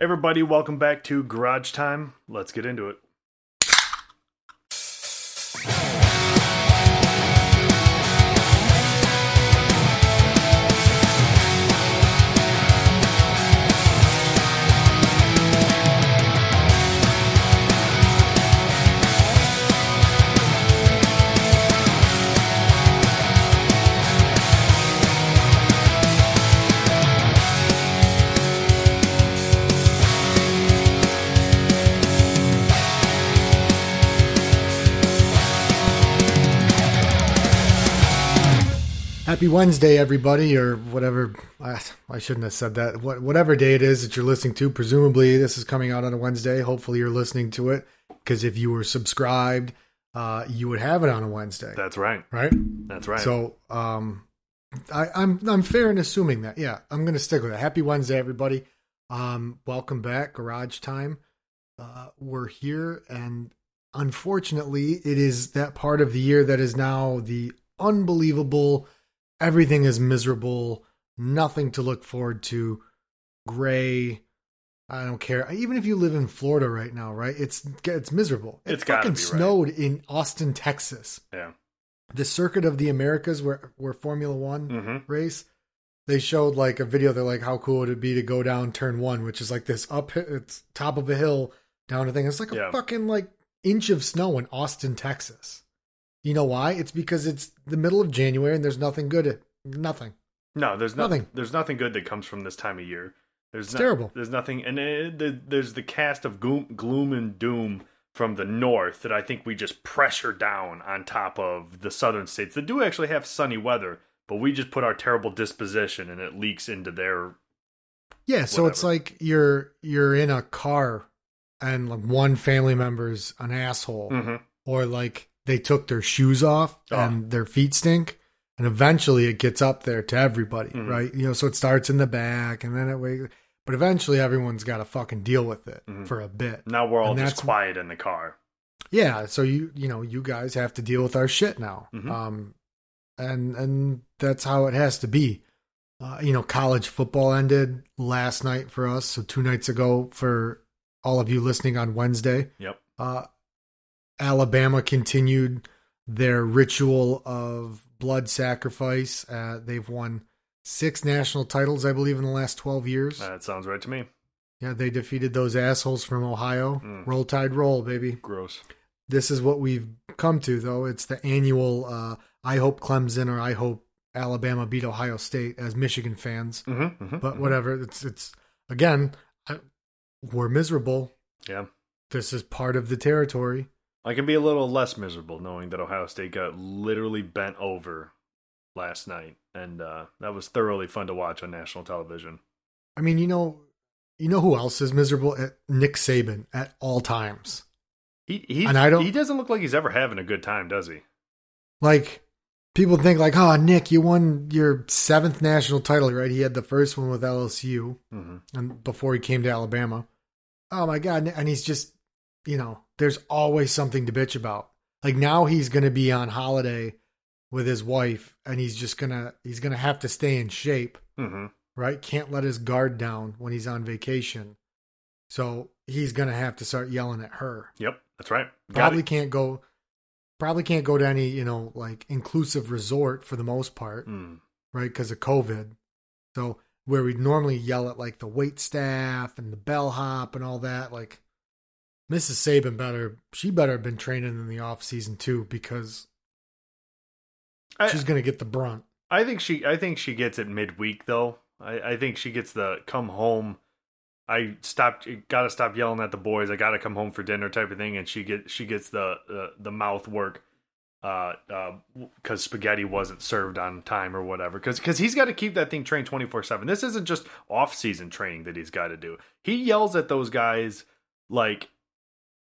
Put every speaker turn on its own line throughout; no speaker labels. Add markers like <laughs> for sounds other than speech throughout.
Everybody, welcome back to Garage Time. Let's get into it.
Happy Wednesday, everybody, or whatever. I, I shouldn't have said that. What, whatever day it is that you're listening to, presumably this is coming out on a Wednesday. Hopefully, you're listening to it because if you were subscribed, uh, you would have it on a Wednesday,
That's right.
right?
That's right.
So, um, I, I'm I'm fair in assuming that. Yeah, I'm going to stick with it. Happy Wednesday, everybody. Um, welcome back, Garage Time. Uh, we're here, and unfortunately, it is that part of the year that is now the unbelievable. Everything is miserable. Nothing to look forward to. Gray. I don't care. Even if you live in Florida right now, right? It's it's miserable. It
It's
fucking
be, right?
snowed in Austin, Texas
yeah.
the circuit of the Americas where where Formula One
hmm
race, they showed like a video. They're like, how cool it would it be to go down turn one, which is like this up, it's top of a hill down a thing. It's like a
Yeah.
fucking like inch of snow in Austin, Texas. You know why? It's because it's the middle of January and there's nothing good. At, nothing.
No, there's nothing.
Nothing.
There's nothing good that comes from this time of year. There's
It's
no-
terrible.
There's nothing, and it, the, there's the cast of gloom, gloom and doom from the north that I think we just pressure down on top of the southern states that do actually have sunny weather, but we just put our terrible disposition and it leaks into their.
Yeah, so it's like you're you're in a car and like one family member's an asshole.
Mhm.
or like they took their shoes off
Oh.
and their feet stink and eventually it gets up there to everybody
Mhm.
right you know so it starts in the back and then it wa- but eventually everyone's got to fucking deal with it
Mhm.
for a bit
Now we're all
And
just quiet in the car.
yeah so you you know you guys have to deal with our shit now
Mhm.
um and and that's how it has to be uh, you know college football ended last night for us so two nights ago for all of you listening on wednesday
Yep.
uh, Alabama continued their ritual of blood sacrifice. Uh, they've won six national titles, I believe, in the last 12 years.
That sounds right to me.
yeah, they defeated those assholes from Ohio.
Mm.
Roll Tide Roll, baby.
Gross.
This is what we've come to, though. It's the annual uh, I hope Clemson or I hope Alabama beat Ohio State as Michigan fans.
Mm-hmm, mm-hmm,
But whatever. It's, it's again, I, we're miserable.
Yeah.
This is part of the territory.
I can be a little less miserable knowing that Ohio State got literally bent over last night, and uh, that was thoroughly fun to watch on national television.
I mean, you know, you know who else is miserable? Uh, Nick Saban at all times.
He he
And I don't-
he doesn't look like he's ever having a good time, does he?
Like people think like, "Oh, Nick, you won your seventh national title, right? He had the first one with LSU
Mm-hmm.
and before he came to Alabama. Oh my god, and he's just, you know, there's always something to bitch about. Like now he's going to be on holiday with his wife and he's just going to he's going to have to stay in shape.
Mm-hmm.
right? Can't let his guard down when he's on vacation. So he's gonna have to start yelling at her.
Yep, that's right. Got
Probably
it.
can't go probably can't go to any, you know, like inclusive resort for the most part,
Mm.
right? Because of COVID. So where we'd normally yell at like the wait staff and the bellhop and all that, like Mrs. Saban better she better have been training in the off season too, because
I,
she's gonna get the brunt.
I think she I think she gets it midweek though. I, I think she gets the come home. I stopped. Got to stop yelling at the boys. I got to come home for dinner type of thing, and she get she gets the the, the mouth work, uh, because spaghetti wasn't served on time or whatever. Because because he's got to keep that thing trained twenty four seven. This isn't just off season training that he's got to do. He yells at those guys like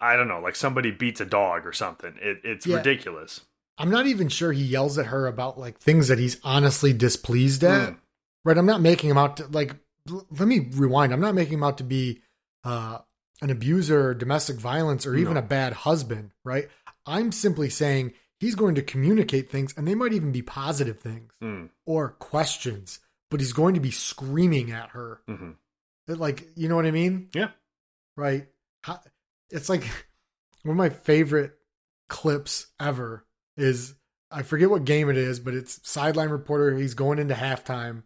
I don't know, like somebody beats a dog or something. It, it's
Yeah.
ridiculous.
I'm not even sure he yells at her about like things that he's honestly displeased at.
Mm.
Right? I'm not making him out to like l- let me rewind. I'm not making him out to be uh an abuser domestic violence or even
No.
a bad husband, right? I'm simply saying he's going to communicate things and they might even be positive things
Mm.
or questions, but he's going to be screaming at her
hmm
like, you know what I mean?
Yeah.
Right. How, it's like <laughs> one of my favorite clips ever is I forget what game it is, but it's sideline reporter. He's going into halftime.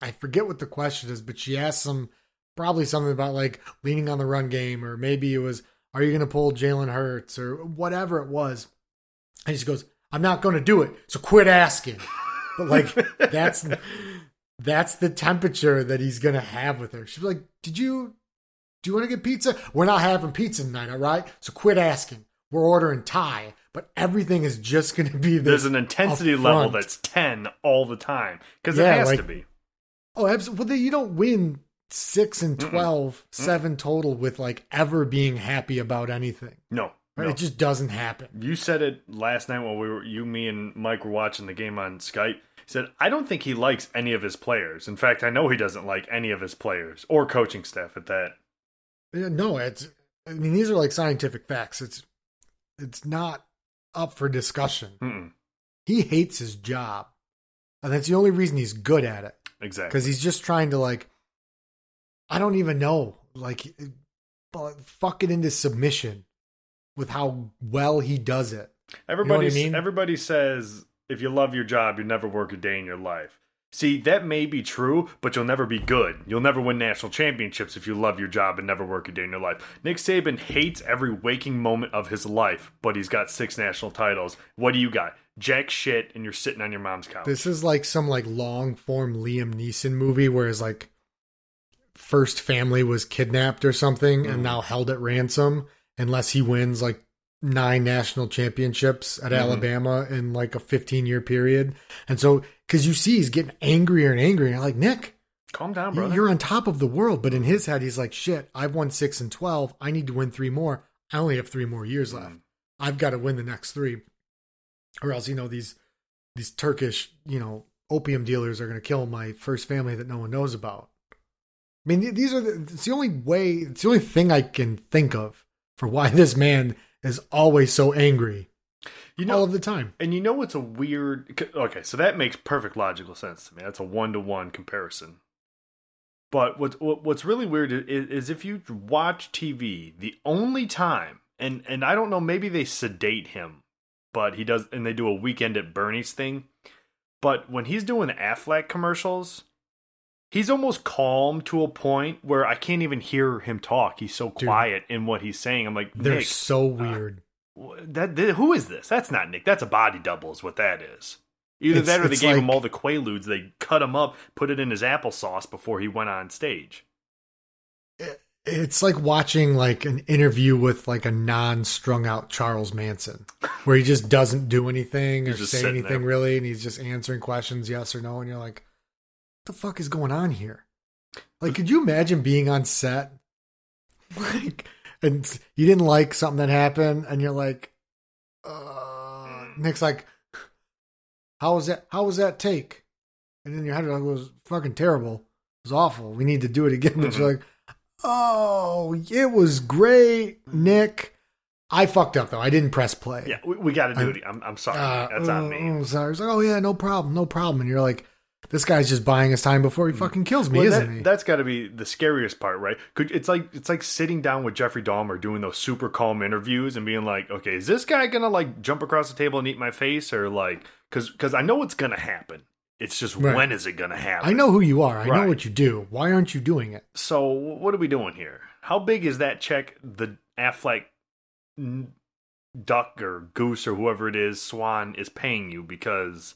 I forget what the question is, but she asks him probably something about like leaning on the run game, or maybe it was, "Are you going to pull Jalen Hurts?" or whatever it was. And he just goes, "I'm not going to do it, so quit asking." But like <laughs> that's that's the temperature that he's going to have with her. She's like, "Did you do you want to get pizza? We're not having pizza tonight, all right? So quit asking. We're ordering Thai." But everything is just going to be this.
There's an intensity level that's 10 all the time because
Yeah,
it has
like-
to be.
Oh, absolutely. Well, you don't win six and 12, seven total with like ever being happy about anything.
No.
Right?
no.
It just doesn't happen.
You said it last night while we were you, me, and Mike were watching the game on Skype. He said, I don't think he likes any of his players. In fact, I know he doesn't like any of his players or coaching staff at that.
Yeah, No, it's. I mean, these are like scientific facts. It's. It's not up for discussion.
Mm-mm.
He hates his job, and that's the only reason he's good at it
Exactly.
because he's just trying to like. I don't even know, like, but fuck it into submission with how well he does it.
Everybody,
I mean?
everybody says if you love your job, you never work a day in your life. See, that may be true, but you'll never be good. You'll never win national championships if you love your job and never work a day in your life. Nick Saban hates every waking moment of his life, but he's got six national titles. What do you got? Jack shit, and you're sitting on your mom's couch.
This is like some like long form Liam Neeson movie where his like first family was kidnapped or something
Mhm.
and now held at ransom unless he wins like nine national championships at
Mhm.
Alabama in like a 15 year period. And so cuz you see he's getting angrier and angrier and you're like, "Nick,
Calm down, brother.
you're on top of the world." But in his head he's like, "Shit, I've won 6 and 12. I need to win 3 more. I only have 3 more years left.
Mm.
I've got to win the next 3." Or else, you know, these these Turkish, you know, opium dealers are going to kill my first family that no one knows about. I mean, these are the, it's the only way, it's the only thing I can think of for why this man is always so angry
You know, all
of the time.
and you know what's a weird? Okay, so that makes perfect logical sense to me. That's a one to one comparison. But what's what- what's really weird is, is if you watch TV, the only time, and and I don't know, maybe they sedate him, but he does, and they do a weekend at Bernie's thing. But when he's doing Aflac commercials, he's almost calm to a point where I can't even hear him talk. He's so
Dude.
quiet in what he's saying. I'm like,
They're so uh, weird.
Wh- That, th- who is this? That's not Nick. That's a body double. Is what that is. Either
It's-
that, or they gave him all the quaaludes. They cut him up, put it in his applesauce before he went on stage.
It- it's like watching like an interview with like a non-strung out Charles Manson, where he just doesn't do anything or say anything
there.
really, and he's just answering questions yes or no, and you're like, "What the fuck is going on here?" Like, could you imagine being on set, <laughs> like, and you didn't like something that happened, and you're like, uh, Nick's like, "How was that? How was that take?" And then your head, like, was fucking terrible. It was awful. We need to do it again." But you're like, "Oh, it was great, Nick." I fucked up though. I didn't press play.
Yeah, we, we got to do
I'm-
it. I'm, I'm sorry.
Uh,
That's on me.
oh, sorry. It's like, oh yeah, no problem, no problem. And you're like, this guy's just buying his time before he mm. fucking kills me,
Well,
isn't
that,
he?
That's got to be the scariest part, right? Could it's like it's like sitting down with Jeffrey Dahmer doing those super calm interviews and being like, okay, is this guy gonna like jump across the table and eat my face or like because because I know what's gonna happen. It's just
Right.
when is it gonna happen?
I know who you are. I know what you do. Why aren't you doing it?
So what are we doing here? How big is that check? The Aflac duck or goose or whoever it is, Swan is paying you because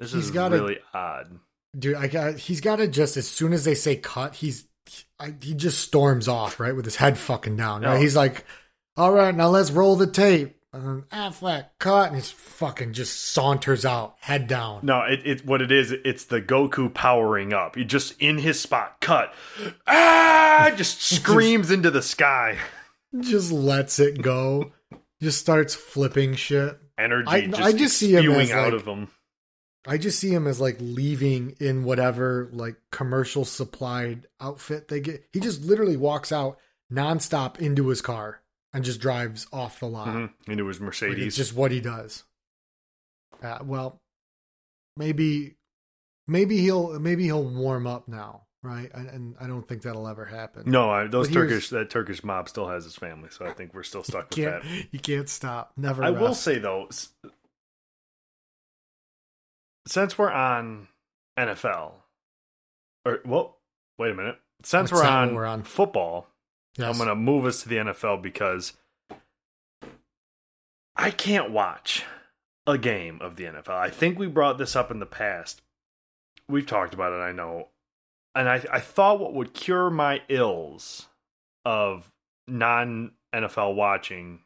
this
He's
is
gotta-
really odd.
Dude, I got. He's got to just as soon as they say cut, he's I, he just storms off right with his head fucking down. Right?
No.
He's like, all right, now let's roll the tape. And Aflac cut, and he's fucking just saunters out, head down.
No, it, it what it is. It's the Goku powering up. He just in his spot, cut, ah, <laughs> just screams into the sky.
Just lets it go. just starts flipping shit.
Energy
I-
just,
I just see him
spewing
as,
out
like-
of him.
I just see him as like leaving in whatever like commercial supplied outfit they get. He just literally walks out nonstop into his car and just drives off the lot.
Mhm. Into his
Like,
Mercedes.
it's just what he does. Uh, well, maybe, maybe he'll maybe he'll warm up now. right? And, and I don't think that'll ever happen.
No, I, those
But
Turkish that Turkish mob still has his family, so I think we're still stuck with <laughs> that.
you can't stop. Never.
I will say though, since we're on NFL, or well, wait a minute. Since
What's
we're on,
we're on?
football, I'm going to move us to the NFL because I can't watch a game of the NFL. I think we brought this up in the past. We've talked about it, I know. And I, I thought what would cure my ills of non NFL watching,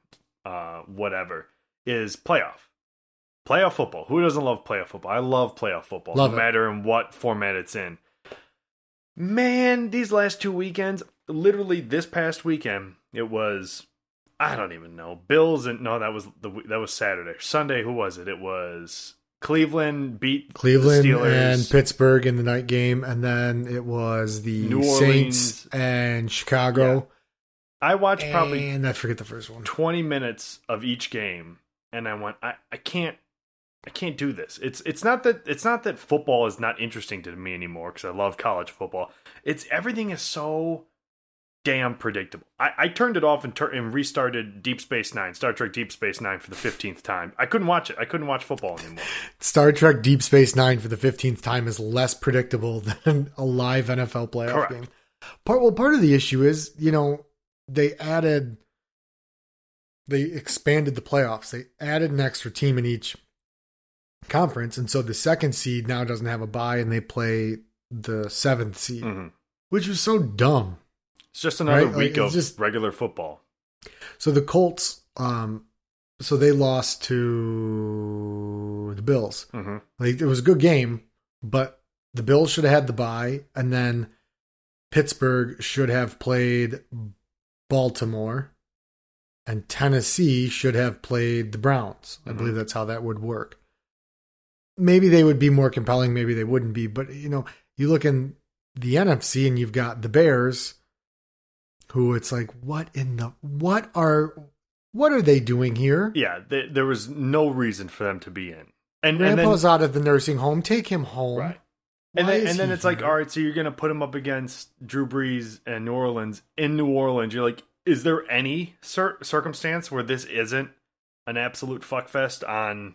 uh, whatever, is playoff. Playoff football. Who doesn't love playoff football? I love playoff football,
Love
no
it.
matter in what format it's in. Man, these last two weekends, literally this past weekend, it was I don't even know. Bills and no, that was the that was Saturday. Sunday, who was it? It was Cleveland beat
Cleveland
the Steelers.
and Pittsburgh in the night game, and then it was the
New
Saints
Orleans.
and Chicago.
I watched probably
and I forget the first one.
20 minutes of each game and I went I, I can't I can't do this. It's it's not that it's not that football is not interesting to me anymore cuz I love college football. It's everything is so damn predictable. I, I turned it off and, tur- and restarted Deep Space 9, Star Trek Deep Space 9 for the 15th time. I couldn't watch it. I couldn't watch football anymore.
Star Trek Deep Space Nine for the fifteenth time is less predictable <laughs> than a live NFL playoff
Correct.
game. Part well, part of the issue is you know they added, they expanded the playoffs. They added an extra team in each conference, and so the second seed now doesn't have a bye, and they play the seventh seed,
Mhm.
which was so dumb.
It's just another
Right,
week
it's
of
just-
regular football.
So the Colts, um, so they lost to the Bills.
Mhm.
Like it was a good game, but the Bills should have had the bye, and then Pittsburgh should have played Baltimore, and Tennessee should have played the Browns. I
Mhm.
believe that's how that would work. Maybe they would be more compelling, maybe they wouldn't be, but you know, you look in the NFC and you've got the Bears, who it's like, what in the what are what are they doing here?
Yeah, th- there was no reason for them to be in. And, and then
Grandpa's out of the nursing home. Take him home.
Right. And then, and then
he
it's like, all right, so you're going to put him up against Drew Brees and New Orleans in New Orleans. You're like, is there any cir- circumstance where this isn't an absolute fuckfest on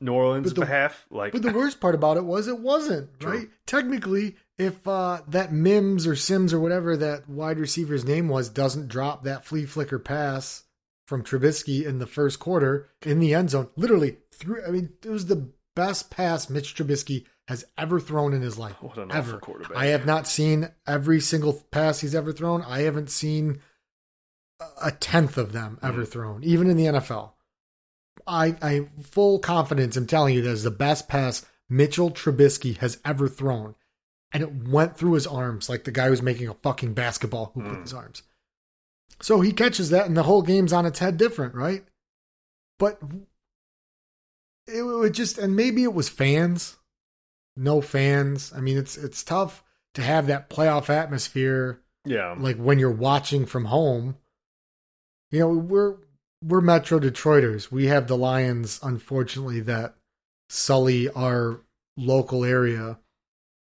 New Orleans'
the-
behalf? Like,
But the worst part about it was it wasn't, <laughs>
True.
right? Technically, if uh, that Mims or Sims or whatever that wide receiver's name was doesn't drop that flea flicker pass from Trubisky in the first quarter in the end zone, literally through, I mean, it was the best pass Mitch Trubisky has ever thrown in his life.
what an
ever.
awful quarterback.
I have not seen every single pass he's ever thrown. I haven't seen a tenth of them ever
Mhm.
thrown, even in the NFL. I I full confidence. I'm telling you, that is the best pass Mitchell Trubisky has ever thrown, and it went through his arms like the guy was making a fucking basketball hoop with
Mm.
his arms. So he catches that, and the whole game's on its head different, right? But it would just, and maybe it was fans, no fans. I mean, it's it's tough to have that playoff atmosphere
yeah.
like when you're watching from home. You know, we're we're Metro Detroiters. We have the Lions, unfortunately, that sully our local area.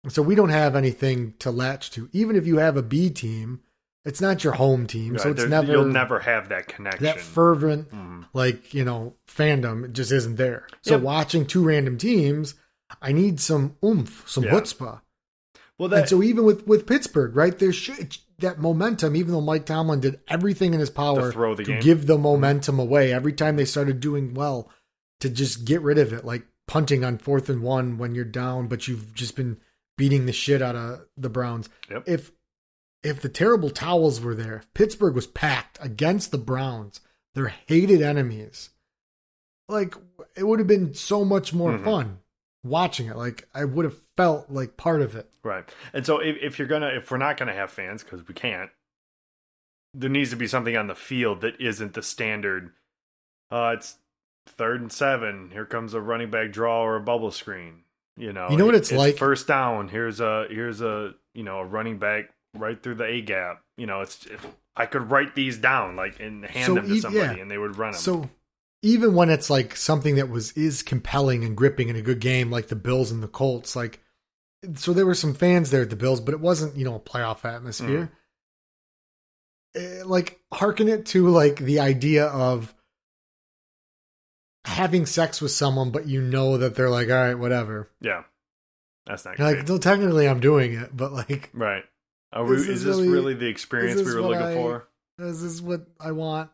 And so we don't have anything to latch to. Even if you have a B team, it's not your home team. so it's
there-
never
You'll never have that connection.
that fervent
Mhm.
like, you know, fandom it just isn't there. So
Yep.
watching two random teams, I need some oomph, some
Yeah.
chutzpah.
Well,
and
that,
so even with with Pittsburgh, right? There sh- that momentum. Even though Mike Tomlin did everything in his power
To throw the
to
game.
give the momentum away every time they started doing well, to just get rid of it, like punting on fourth and one when you're down, but you've just been beating the shit out of the Browns.
Yep.
If if the terrible towels were there, if Pittsburgh was packed against the Browns, their hated enemies. Like it would have been so much more
Mhm.
fun watching it. Like I would have felt like part of it.
Right. And so if, if you're gonna if we're not gonna have fans because we can't, there needs to be something on the field that isn't the standard. Uh, it's third and seven. Here comes a running back draw or a bubble screen. You know.
You know what it's like?
First down. Here's a here's a you know a running back right through the A gap. You know, it's if I could write these down like and hand
So
them to somebody
yeah.
and they would run them.
So even when it's like something that was is compelling and gripping in a good game, like the Bills and the Colts, like so there were some fans there at the Bills, but it wasn't you know a playoff atmosphere. Eh, like hearken it to like the idea of having sex with someone, but you know that they're like, all right, whatever.
Yeah, that's not
like, no, technically I'm doing it, but like,
right. Are we, is,
is
this
really-
really the experience we were looking
I-
for?
this is what I want.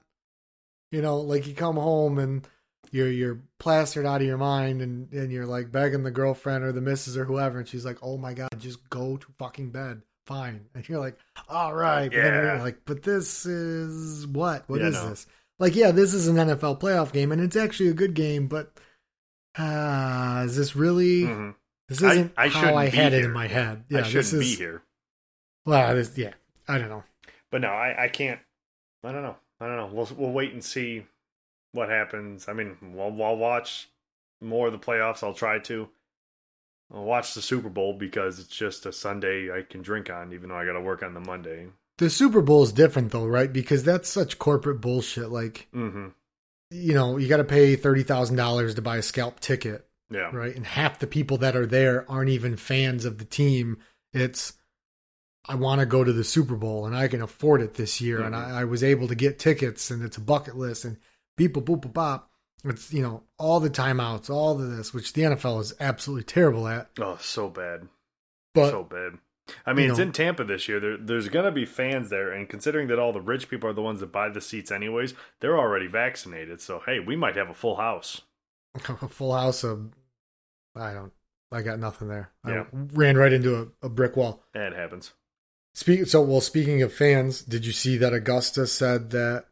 You know, like you come home and you're you're plastered out of your mind, and and you're like begging the girlfriend or the missus or whoever, and she's like, oh my god, just go to fucking bed. Fine, <laughs> and you're like, all right, but then you're like, but this is what? What
Yeah,
is
no.
this? Like, yeah, this is an NFL playoff game, and it's actually a good game, but uh, is this really?
Mhm.
This isn't
I
how I had it in my head. Yeah,
I
this
shouldn't
is
be here.
well, this, yeah, I don't know.
But no, I, I can't. I don't know. I don't know. We'll we'll wait and see what happens. I mean, we'll, I'll watch more of the playoffs. I'll try to. I'll watch the Super Bowl because it's just a Sunday I can drink on, even though I got to work on the Monday.
The Super Bowl is different though, right? Because that's such corporate bullshit. Like,
hmm
you know, you got to pay thirty thousand dollars to buy a scalp ticket,
Yeah.
right? And half the people that are there aren't even fans of the team. It's I want to go to the Super Bowl and I can afford it this year, and
Mhm.
I, I was able to get tickets, and it's a bucket list, and beep boop boop bop. It's you know all the timeouts, all of this, which the NFL is absolutely terrible at.
Oh, so bad.
But
so bad. I mean,
you
it's
know-
in Tampa this year. There, there's going to be fans there, and considering that all the rich people are the ones that buy the seats anyways, they're already vaccinated. So hey, we might have a full house. <laughs>
a full house of I don't I got nothing there.
Yeah.
I ran right into a, a brick wall.
That happens.
Speak so well speaking of fans, did you see that Augusta said that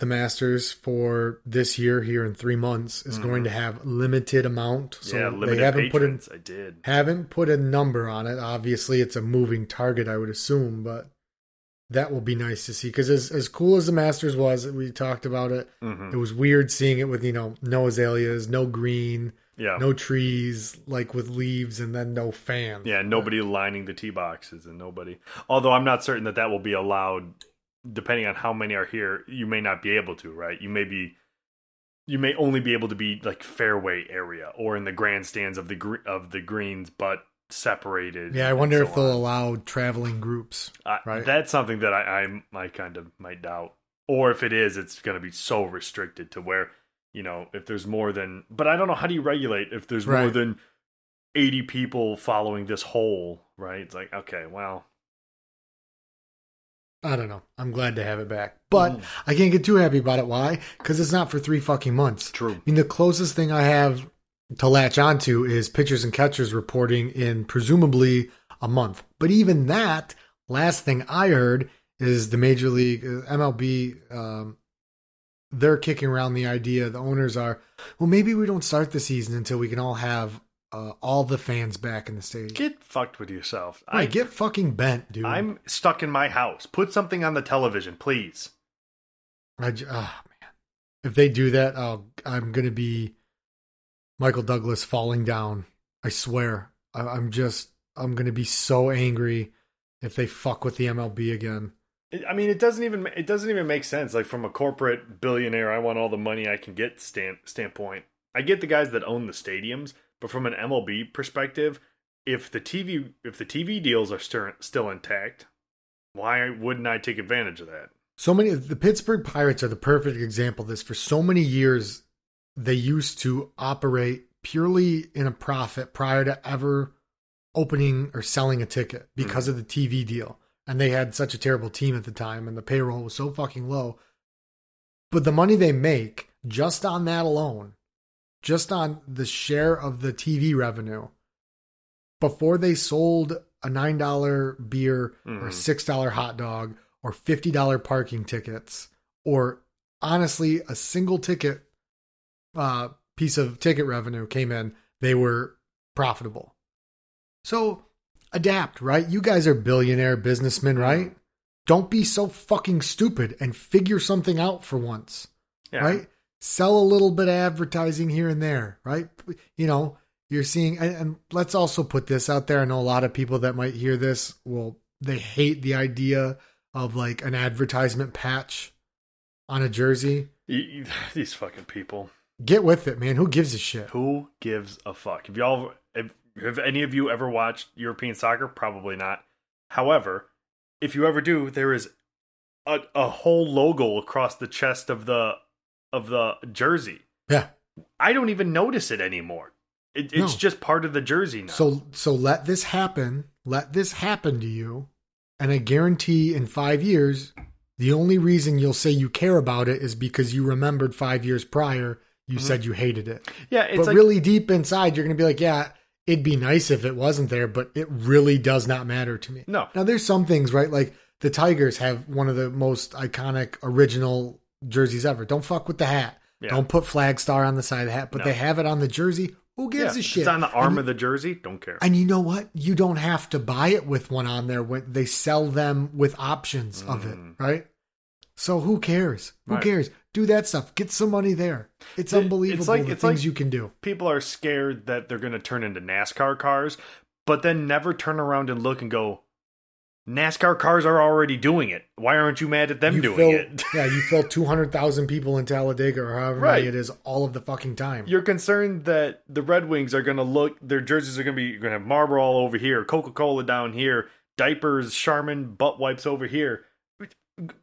the Masters for this year here in 3 months is
Mhm.
going to have limited amount. So
yeah, limited
they haven't put in.
I did.
haven't put a number on it. Obviously, it's a moving target, I would assume, but that will be nice to see because as as cool as the Masters was, we talked about it.
hmm
It was weird seeing it with you know no azaleas, no green,
Yeah.
no trees, like with leaves, and then no fans.
Yeah, nobody lining the tee boxes and nobody. Although I'm not certain that that will be allowed. Depending on how many are here, you may not be able to. Right? You may be, you may only be able to be like fairway area or in the grandstands of the gre- of the greens, but separated.
Yeah, I wonder
so
if they'll
on.
allow traveling groups.
I,
right?
That's something that I, I I kind of might doubt. Or if it is, it's going to be so restricted to where you know if there's more than. But I don't know how do you regulate if there's more than eighty people following this hole, right? It's like okay, well,
I don't know. I'm glad to have it back, but
Mm.
I can't get too happy about it. Why? Because it's not for three fucking months.
true.
I mean, the closest thing I have to latch onto is pitchers and catchers reporting in presumably a month. But even that, last thing I heard is the Major League uh, MLB. Um, they're kicking around the idea. The owners are, well, maybe we don't start the season until we can all have uh, all the fans back in the stadium.
Get fucked with yourself.
Right,
I
get fucking bent, dude.
I'm stuck in my house. Put something on the television, please.
I j- ah, man. If they do that, oh, I'm gonna be Michael Douglas falling down. I swear. I, I'm just. I'm gonna be so angry if they fuck with the MLB again.
I mean, it doesn't even it doesn't even make sense. Like from a corporate billionaire, I want all the money I can get stand, standpoint. I get the guys that own the stadiums, but from an MLB perspective, if the TV if the TV deals are still intact, why wouldn't I take advantage of that?
So many. The Pittsburgh Pirates are the perfect example of this. For so many years, they used to operate purely in a profit prior to ever opening or selling a ticket because mm-hmm. of the TV deal. And they had such a terrible team at the time, and the payroll was so fucking low. But the money they make just on that alone, just on the share of the TV revenue, before they sold a $9 beer or a
Mhm.
$6 hot dog or $50 parking tickets or honestly a single ticket uh, piece of ticket revenue came in, they were profitable. So adapt, right? You guys are billionaire businessmen, right? Don't be so fucking stupid and figure something out for once,
Yeah.
right? Sell a little bit of advertising here and there, right? You know, you're seeing, and, and let's also put this out there. I know a lot of people that might hear this will, they hate the idea of like an advertisement patch on a jersey. <sighs>
These fucking people.
Get with it, man. Who gives a shit?
Who gives a fuck? If y'all Have, have any of you ever watched European soccer? Probably not. However, if you ever do, there is a, a whole logo across the chest of the of the jersey.
Yeah.
I don't even notice it anymore. It, it's
No.
just part of the jersey now.
So so let this happen. Let this happen to you, and I guarantee in five years, the only reason you'll say you care about it is because you remembered five years prior you
Mhm.
said you hated it.
yeah, it's
but
like
really deep inside, you're gonna be like, yeah, it'd be nice if it wasn't there, but it really does not matter to me.
no,
Now there's some things, right? Like the Tigers have one of the most iconic original jerseys ever. Don't fuck with the hat.
Yeah.
Don't put Flagstar on the side of the hat, but
No.
they have it on the jersey. Who gives
yeah,
a shit?
It's on the arm
And-
of the jersey. Don't care.
and you know what? You don't have to buy it with one on there when they sell them with options of it,
Mm.
right? So who cares? Who
Right.
cares? Do that stuff. Get some money there. It's
It-
unbelievable
it's like-
the
it's
things
like-
you can do.
People are scared that they're going to turn into NASCAR cars, but then never turn around and look and go, NASCAR cars are already doing it. Why aren't you mad at them
you
doing
fill,
it? <laughs>
yeah, you fill 200,000 people in Talladega or however
Right.
many it is all of the fucking time.
You're concerned that the Red Wings are going to look, their jerseys are going to be, you're going to have Marlboro all over here, Coca Cola down here, diapers, Charmin, butt wipes over here.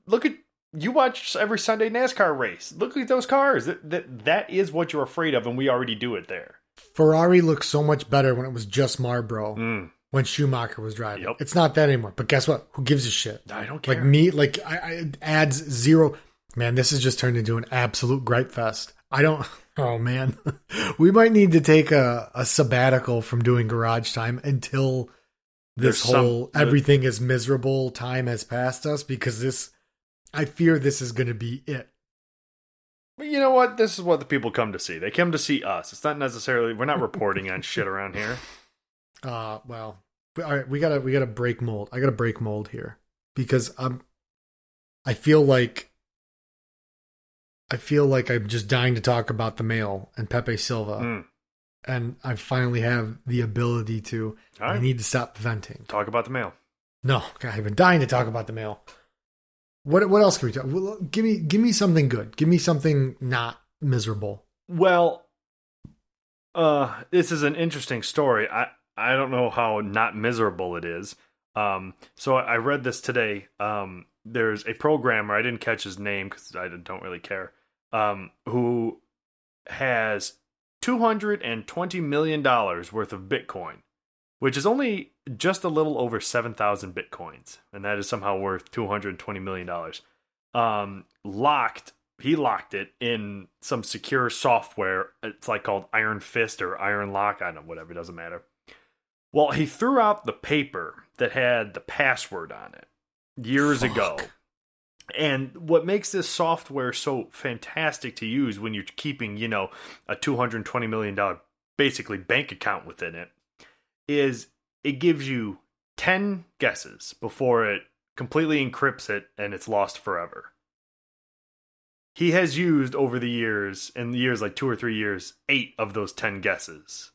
Look at, you watch every Sunday NASCAR race. Look at those cars. That, that, that is what you're afraid of, and we already do it there.
Ferrari looked so much better when it was just Marlboro
Mm,
when Schumacher was driving.
Yep.
It's not that anymore. But guess what? Who gives a shit?
I don't care.
Like me, like I, I adds zero. Man, this has just turned into an absolute gripe fest. I don't. <laughs> Oh man, <laughs> we might need to take a, a sabbatical from doing garage time until this
There's some-
whole everything is miserable time has passed us because this. I fear this is going to be it.
But you know what? This is what the people come to see. They come to see us. It's not necessarily we're not reporting on shit around here. <laughs>
Uh, well, all right, we gotta we gotta break mold. I gotta break mold here because I'm. I feel like. I feel like I'm just dying to talk about the mail and Pepe Silvia,
Mm.
and I finally have the ability to.
All
I need to stop venting.
talk about the mail.
No, God, I've been dying to talk about the mail. What what else can we talk? Well, give me give me something good. Give me something not miserable.
Well, uh, this is an interesting story. I I don't know how not miserable it is. Um, so I read this today. Um, there's a programmer. I didn't catch his name because I don't really care. Um, who has two hundred and twenty million dollars worth of Bitcoin, which is only just a little over seven thousand bitcoins, and that is somehow worth two hundred twenty million dollars. Um, locked. He locked it in some secure software. It's like called Iron Fist or Iron Lock. I don't know, whatever. It doesn't matter. Well, he threw out the paper that had the password on it years
Fuck.
ago. And what makes this software so fantastic to use when you're keeping, you know, a $220 million basically bank account within it is it gives you 10 guesses before it completely encrypts it and it's lost forever. He has used over the years, in years like two or three years, eight of those 10 guesses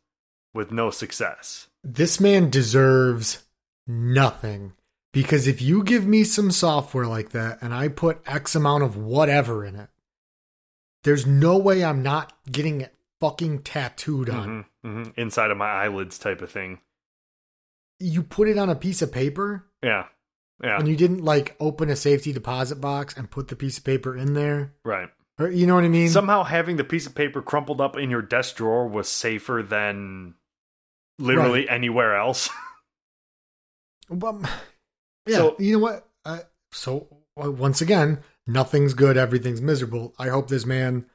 with no success.
This man deserves nothing because if you give me some software like that and I put X amount of whatever in it, there's no way I'm not getting it fucking tattooed on.
Mhm, mhm. Inside of my eyelids, type of thing.
You put it on a piece of paper
Yeah. Yeah.
and you didn't like open a safety deposit box and put the piece of paper in there.
right.
Or you know what I mean?
Somehow having the piece of paper crumpled up in your desk drawer was safer than literally anywhere else. <laughs>
Well, <sighs> yeah,
So-
you know what? Uh, so uh, once again, nothing's good, everything's miserable. I hope this man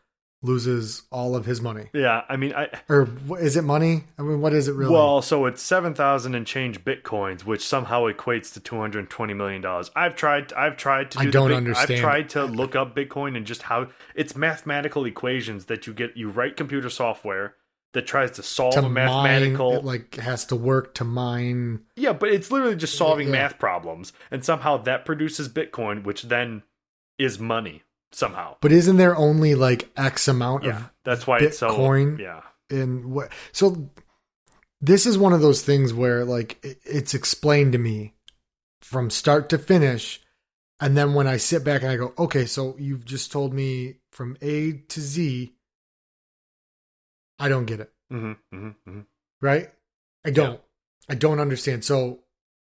loses all of his money.
yeah. I mean, I.
Or is it money? I mean, what is it really?
Well, so it's seven thousand and change bitcoins, which somehow equates to two hundred twenty million dollars. I've tried. I've tried to.
I
Do the
don't
big-
understand.
I've tried to look up Bitcoin and just how it's mathematical equations that you get. You write computer software that tries to solve
to
a mathematical.
mine, it like has to work to mine.
yeah, but it's literally just solving
Yeah.
math problems, and somehow that produces Bitcoin, which then is money somehow.
But isn't there only like X amount
Yeah,
of
that's why it's so.
Bitcoin?
Yeah,
in what? So this is one of those things where like it- it's explained to me from start to finish, and then when I sit back and I go, okay, so you've just told me from A to Z. I don't get it,
hmm hmm hmm
right? I don't. I don't understand. So,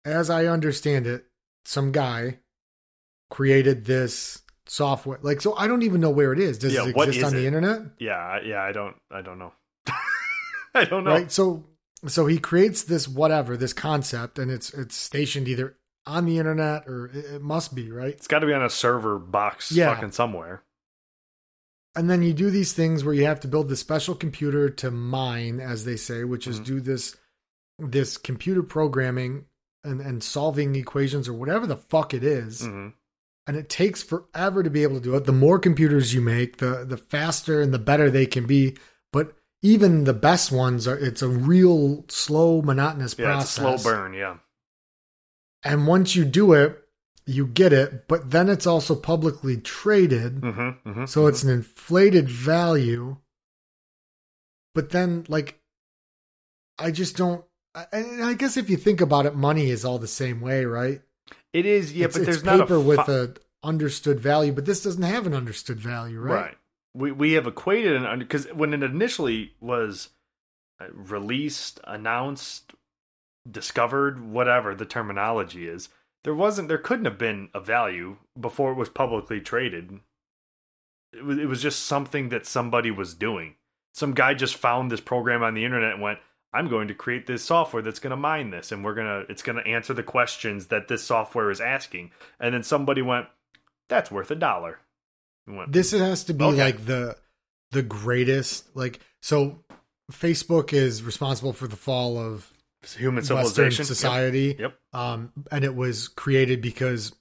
as I understand it, some guy created this software. Like, so I don't even know where it is. Does
Yeah,
it exist
is
on the internet?
Yeah, I- yeah. I don't. I don't know. <laughs> I don't know.
Right. So, so he creates this whatever, this concept, and it's it's stationed either on the internet or it, it must be right.
It's got to be on a server box,
Yeah.
fucking somewhere.
And then you do these things where you have to build the special computer to mine, as they say, which is
Mhm.
do this this computer programming and, and solving equations or whatever the fuck it is.
hmm
And it takes forever to be able to do it. The more computers you make, the the faster and the better they can be. But even the best ones are it's a real slow, monotonous
Yeah,
process.
slow burn. Yeah.
And once you do it, you get it, but then it's also publicly traded.
Mm-hmm, mm-hmm,
So it's an inflated value. But then, like, I just don't. I- And I guess if you think about it, money is all the same way, right?
It is. Yeah,
it's,
but there's not
paper with a understood value, but this doesn't have an understood value, right?
right. We we have equated an under because when it initially was uh, released, announced, discovered, whatever the terminology is, there wasn't. There couldn't have been a value before it was publicly traded. It was. It was just something that somebody was doing. Some guy just found this program on the internet and went. I'm going to create this software that's going to mine this, and we're gonna. It's going to answer the questions that this software is asking. And then somebody went, "That's worth a dollar." Went,
This has to be
Okay.
like the the greatest. Like, so Facebook is responsible for the fall of
human civilization Yep.
society.
Yep.
Um, and it was created because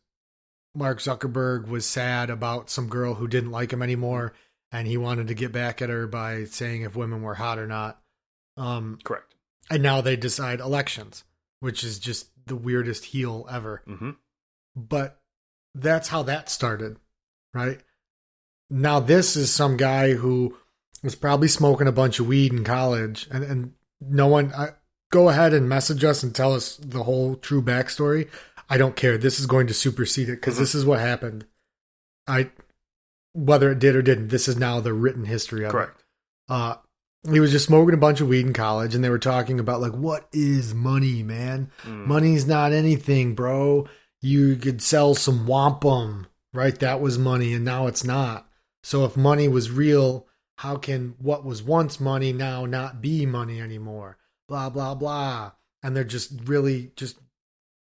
Mark Zuckerberg was sad about some girl who didn't like him anymore, and he wanted to get back at her by saying if women were hot or not. Um,
Correct.
and now they decide elections, which is just the weirdest heel ever.
hmm
But that's how that started, right? Now this is some guy who was probably smoking a bunch of weed in college, and and no one. I, go ahead and message us and tell us the whole true backstory. I don't care. This is going to supersede it because
Mhm.
this is what happened. I whether it did or didn't. This is now the written history of it
Correct.
uh he was just smoking a bunch of weed in college and they were talking about like what is money man
Mm.
money's not anything bro you could sell some wampum right that was money and now it's not so if money was real how can what was once money now not be money anymore blah blah blah and they're just really just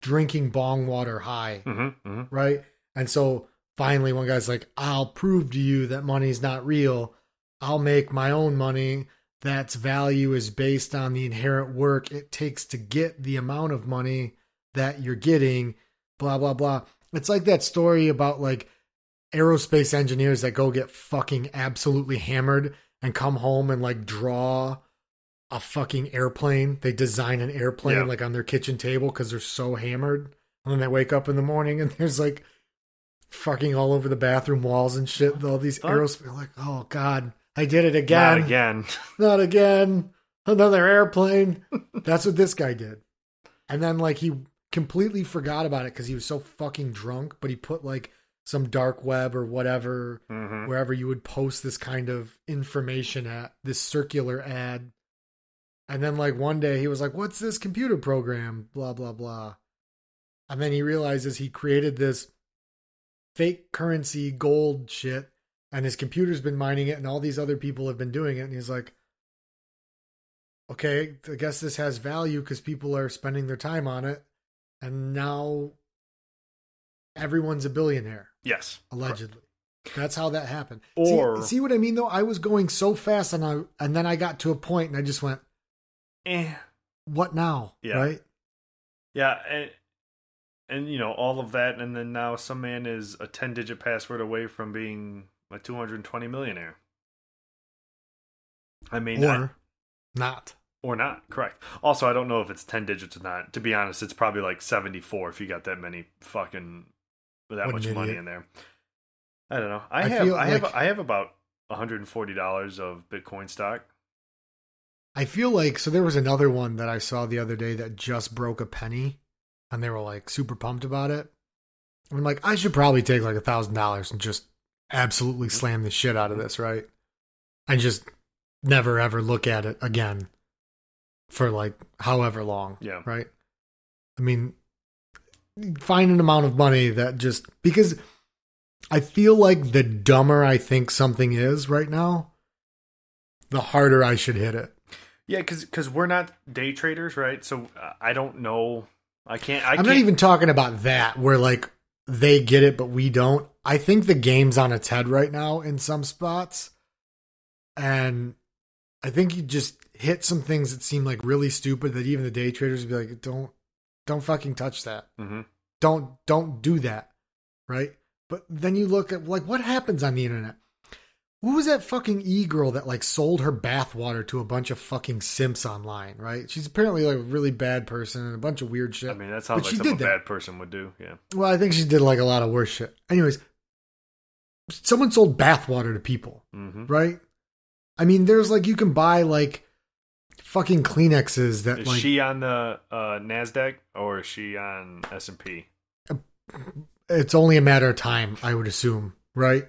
drinking bong water high
hmm hmm
right? And so finally, one guy's like, I'll prove to you that money's not real. I'll make my own money. That's value is based on the inherent work it takes to get the amount of money that you're getting, blah, blah, blah. It's like that story about like aerospace engineers that go get fucking absolutely hammered and come home and like draw a fucking airplane. They design an airplane
Yeah.
like on their kitchen table because they're so hammered. And then they wake up in the morning and <laughs> there's like fucking all over the bathroom walls and shit. All these
Fuck.
aerospace, like, oh god, I did it again.
Not again. <laughs>
Not again. Another airplane. <laughs> That's what this guy did. And then like he completely forgot about it because he was so fucking drunk. But he put like some dark web or whatever
hmm
wherever you would post this kind of information at this circular ad. And then like one day he was like, "What's this computer program?" Blah blah blah. And then he realizes he created this fake currency gold shit, and his computer's been mining it, and all these other people have been doing it. And he's like, "Okay, I guess this has value because people are spending their time on it, and now everyone's a billionaire."
Yes.
allegedly. That's how that happened.
Or-
see, see what I mean though? I was going so fast and I and then I got to a point and I just went,
Eh.
"What now?"
Yeah.
Right?
Yeah, and and you know all of that, and then now some man is a ten-digit password away from being a two hundred and twenty millionaire. I mean,
Or
I-
not.
or not. Correct. Also, I don't know if it's ten digits or not. To be honest, it's probably like seventy-four if you got that many fucking that
What
much money in there. I don't know. I,
I
have I have I have about one hundred and forty dollars of Bitcoin stock.
I feel like so there was another one that I saw the other day that just broke a penny and they were like super pumped about it. And I'm like, I should probably take like a thousand dollars and just absolutely slam the shit out of this, right? And just never ever look at it again. for like however long.
Yeah.
Right. I mean, find an amount of money that just because I feel like the dumber I think something is right now, the harder I should hit it.
Yeah, because we're not day traders, right? So I don't know. I can't. I
I'm
can't,
not even talking about that where like they get it but we don't. I think the game's on its head right now in some spots. And I think you just hit some things that seem like really stupid that even the day traders would be like, don't don't fucking touch that.
Mhm.
Don't don't do that. Right? But then you look at like what happens on the internet. Who was that fucking e girl that like sold her bathwater to a bunch of fucking simps online, right? She's apparently like a really bad person and a bunch of weird shit.
I mean, that sounds
But
like
she
something a
did that.
bad person would do. Yeah.
Well, I think she did like a lot of worse shit. Anyways, someone sold bathwater to people,
hmm
right? I mean, there's like you can buy like fucking Kleenexes that
Is
like
she on the uh, Nasdaq or is she on S and P?
it's only a matter of time, I would assume, right?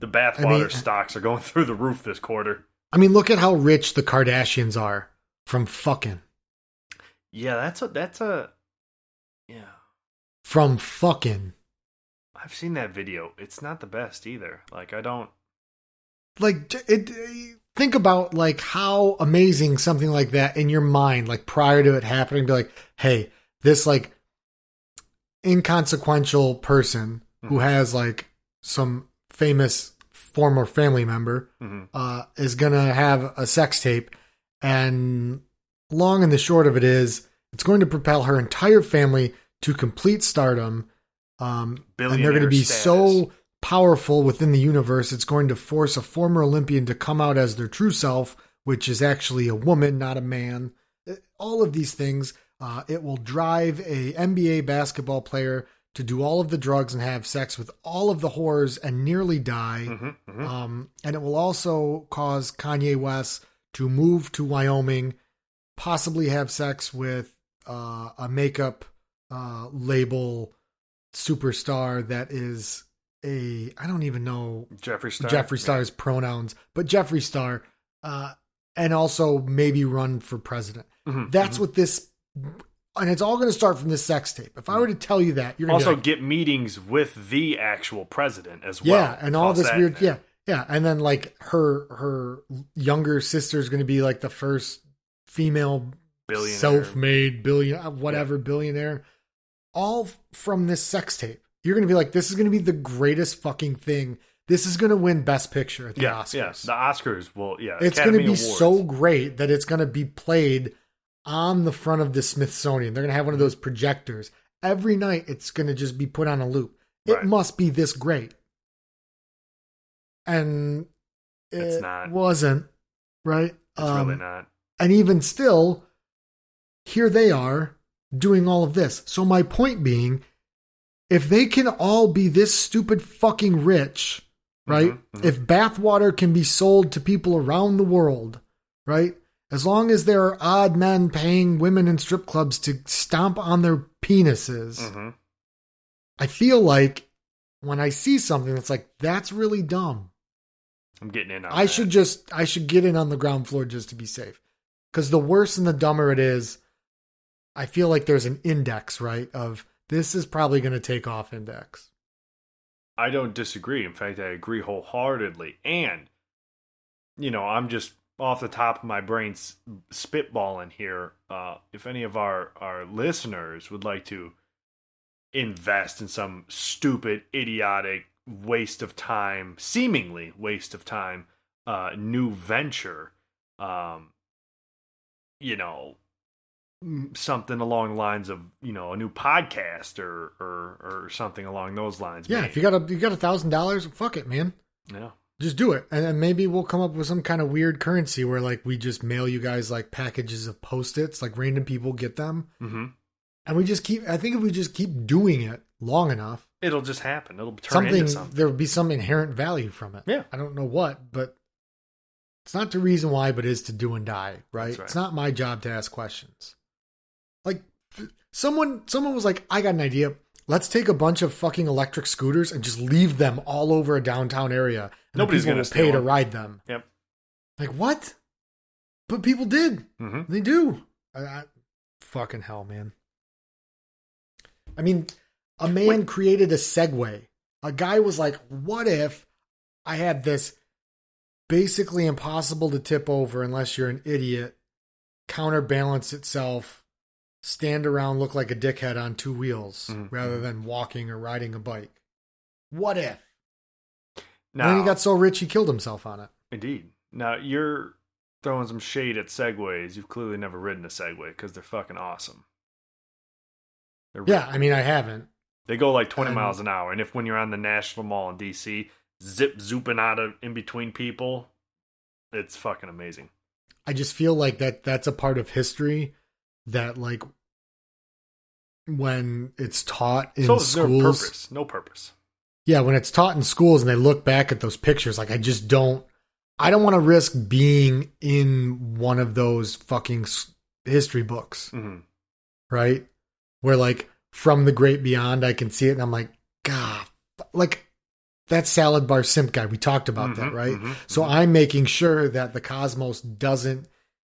The bathwater
I mean-
stocks are going <laughs> through the roof this quarter.
I mean, look at how rich the Kardashians are from fucking
Yeah, that's a that's a yeah.
from fucking
I've seen that video. It's not the best either. Like I don't.
like it think about like how amazing something like that in your mind like prior to it happening be like hey this like inconsequential person who
Mhm.
has like some famous former family member
mhm.
uh is gonna have a sex tape and long and the short of it is it's going to propel her entire family to complete stardom um and they're going to be
status.
so powerful within the universe it's going to force a former olympian to come out as their true self which is actually a woman not a man Uh, all of these things uh, it will drive a nba basketball player to do all of the drugs and have sex with all of the whores and nearly die
Mhm, mhm.
um, and it will also cause Kanye West to move to Wyoming, possibly have sex with uh, a makeup uh, label superstar that is a I don't even know
Jeffree Star.
Jeffree Star's pronouns, but Jeffree Star, uh, and also maybe run for president.
Mhm,
That's
mhm.
what this, and it's all going to start from this sex tape. If I were to tell you that, you're
also
like,
get meetings with the actual president as well.
yeah, and all this weird, yeah, yeah, and then like her her younger sister is going to be like the first female
Billionaire.
self-made billion uh, whatever billionaire, all from this sex tape. You're going to be like, this is going to be the greatest fucking thing. This is going to win Best Picture at the
Yeah,
Oscars.
yeah. The Oscars will. Yeah,
it's going to be
Awards.
so great that it's going to be played on the front of the Smithsonian. They're going to have one of those projectors every night. It's going to just be put on a loop. It must be this great, and
It's
it
not.
wasn't right.
It's
Um,
really not.
and even still, here they are doing all of this. So my point being, if they can all be this stupid fucking rich, right?
Mhm, mhm.
If bathwater can be sold to people around the world, right? As long as there are odd men paying women in strip clubs to stomp on their penises,
Mhm.
I feel like when I see something that's like, that's really dumb.
I'm getting in on.
I
that.
should just I should get in on the ground floor just to be safe. Because the worse and the dumber it is, I feel like there's an index, right? Of this is probably going to take off index.
I don't disagree. In fact, I agree wholeheartedly. And, you know, I'm just off the top of my brain spitballing here. Uh, if any of our, our listeners would like to invest in some stupid, idiotic, waste of time, seemingly waste of time, uh, new venture, um, you know, something along the lines of you know a new podcast or or or something along those lines.
Yeah,
maybe.
if you got a you got a thousand dollars, fuck it, man.
yeah.
Just do it, and then maybe we'll come up with some kind of weird currency where like we just mail you guys like packages of post its, like random people get them,
hmm
and we just keep. I think if we just keep doing it long enough,
It'll just happen. It'll turn
something,
into something.
there will be some inherent value from it.
Yeah.
I don't know what, but it's not the reason why, but is to do and die, right?
Right.
It's not my job to ask questions. Like someone, someone was like, "I got an idea. Let's take a bunch of fucking electric scooters and just leave them all over a downtown area.
Nobody's gonna
pay to ride them."
Yep.
Like what? but people did.
hmm
They do. I, I, fucking hell, man. I mean, a man created a Segway. A guy was like, "What if I had this basically impossible to tip over unless you're an idiot, counterbalance itself, stand around, look like a dickhead on two wheels
Mhm.
rather than walking or riding a bike? What if?"
Now,
then he got so rich he killed himself on it.
indeed. Now you're throwing some shade at segways. You've clearly never ridden a segway because they're fucking awesome. They're
Yeah,
really
I mean, I haven't.
They go like 20
And-
miles an hour. And if when you're on the National Mall in DC, zip zooping out of in between people, it's fucking amazing.
I just feel like that that's a part of history that like when it's taught in
so is no
schools.
purpose. No purpose.
Yeah, when it's taught in schools and they look back at those pictures, like I just don't I don't want to risk being in one of those fucking history books,
hmm
right? Where like from the great beyond I can see it and I'm like, god, like that salad bar simp guy we talked about that,
Mhm,
right?
mhm,
So
mhm.
I'm making sure that the cosmos doesn't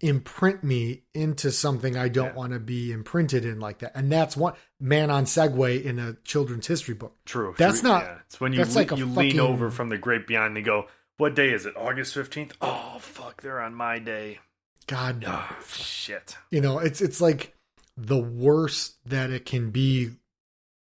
imprint me into something I don't
Yeah.
want to be imprinted in like that. And that's one man on Segway in a children's history book.
True.
That's
true,
not-
Yeah. It's when you le-
like
you lean over from the great beyond and go, "What day is it? August 15th? Oh fuck, they're on my day."
God,
Oh shit.
you know, it's it's like the worst that it can be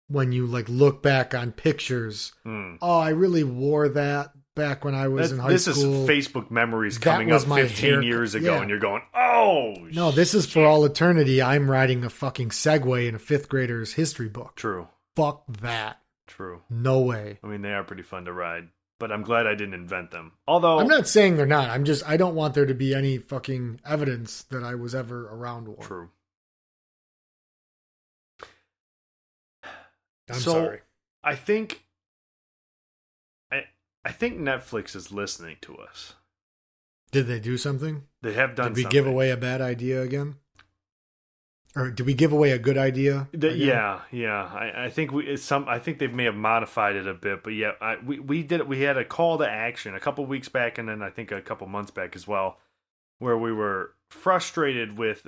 when you like look back on pictures.
Hmm.
Oh, I really wore that back when I was
That's-
in high
this
school.
This is Facebook memories coming up 15
haircut.
years ago,
Yeah.
and you're going, "Oh,
no, this is for all eternity. I'm writing a fucking Segway in a fifth grader's history book.
True,
Fuck that.
true.
No way.
I mean, they are pretty fun to ride, but I'm glad I didn't invent them. Although,
I'm not saying they're not. I'm just I don't want there to be any fucking evidence that I was ever around one.
true.
I'm
So,
sorry.
I think, I think Netflix is listening to us.
Did they do something?
They have done.
Did we
something.
give away a bad idea again? Or did we give away a good idea?
The- yeah, yeah. I, I think we some. I think they may have modified it a bit, but yeah, I, we we did. We had a call to action a couple weeks back, and then I think a couple months back as well, where we were frustrated with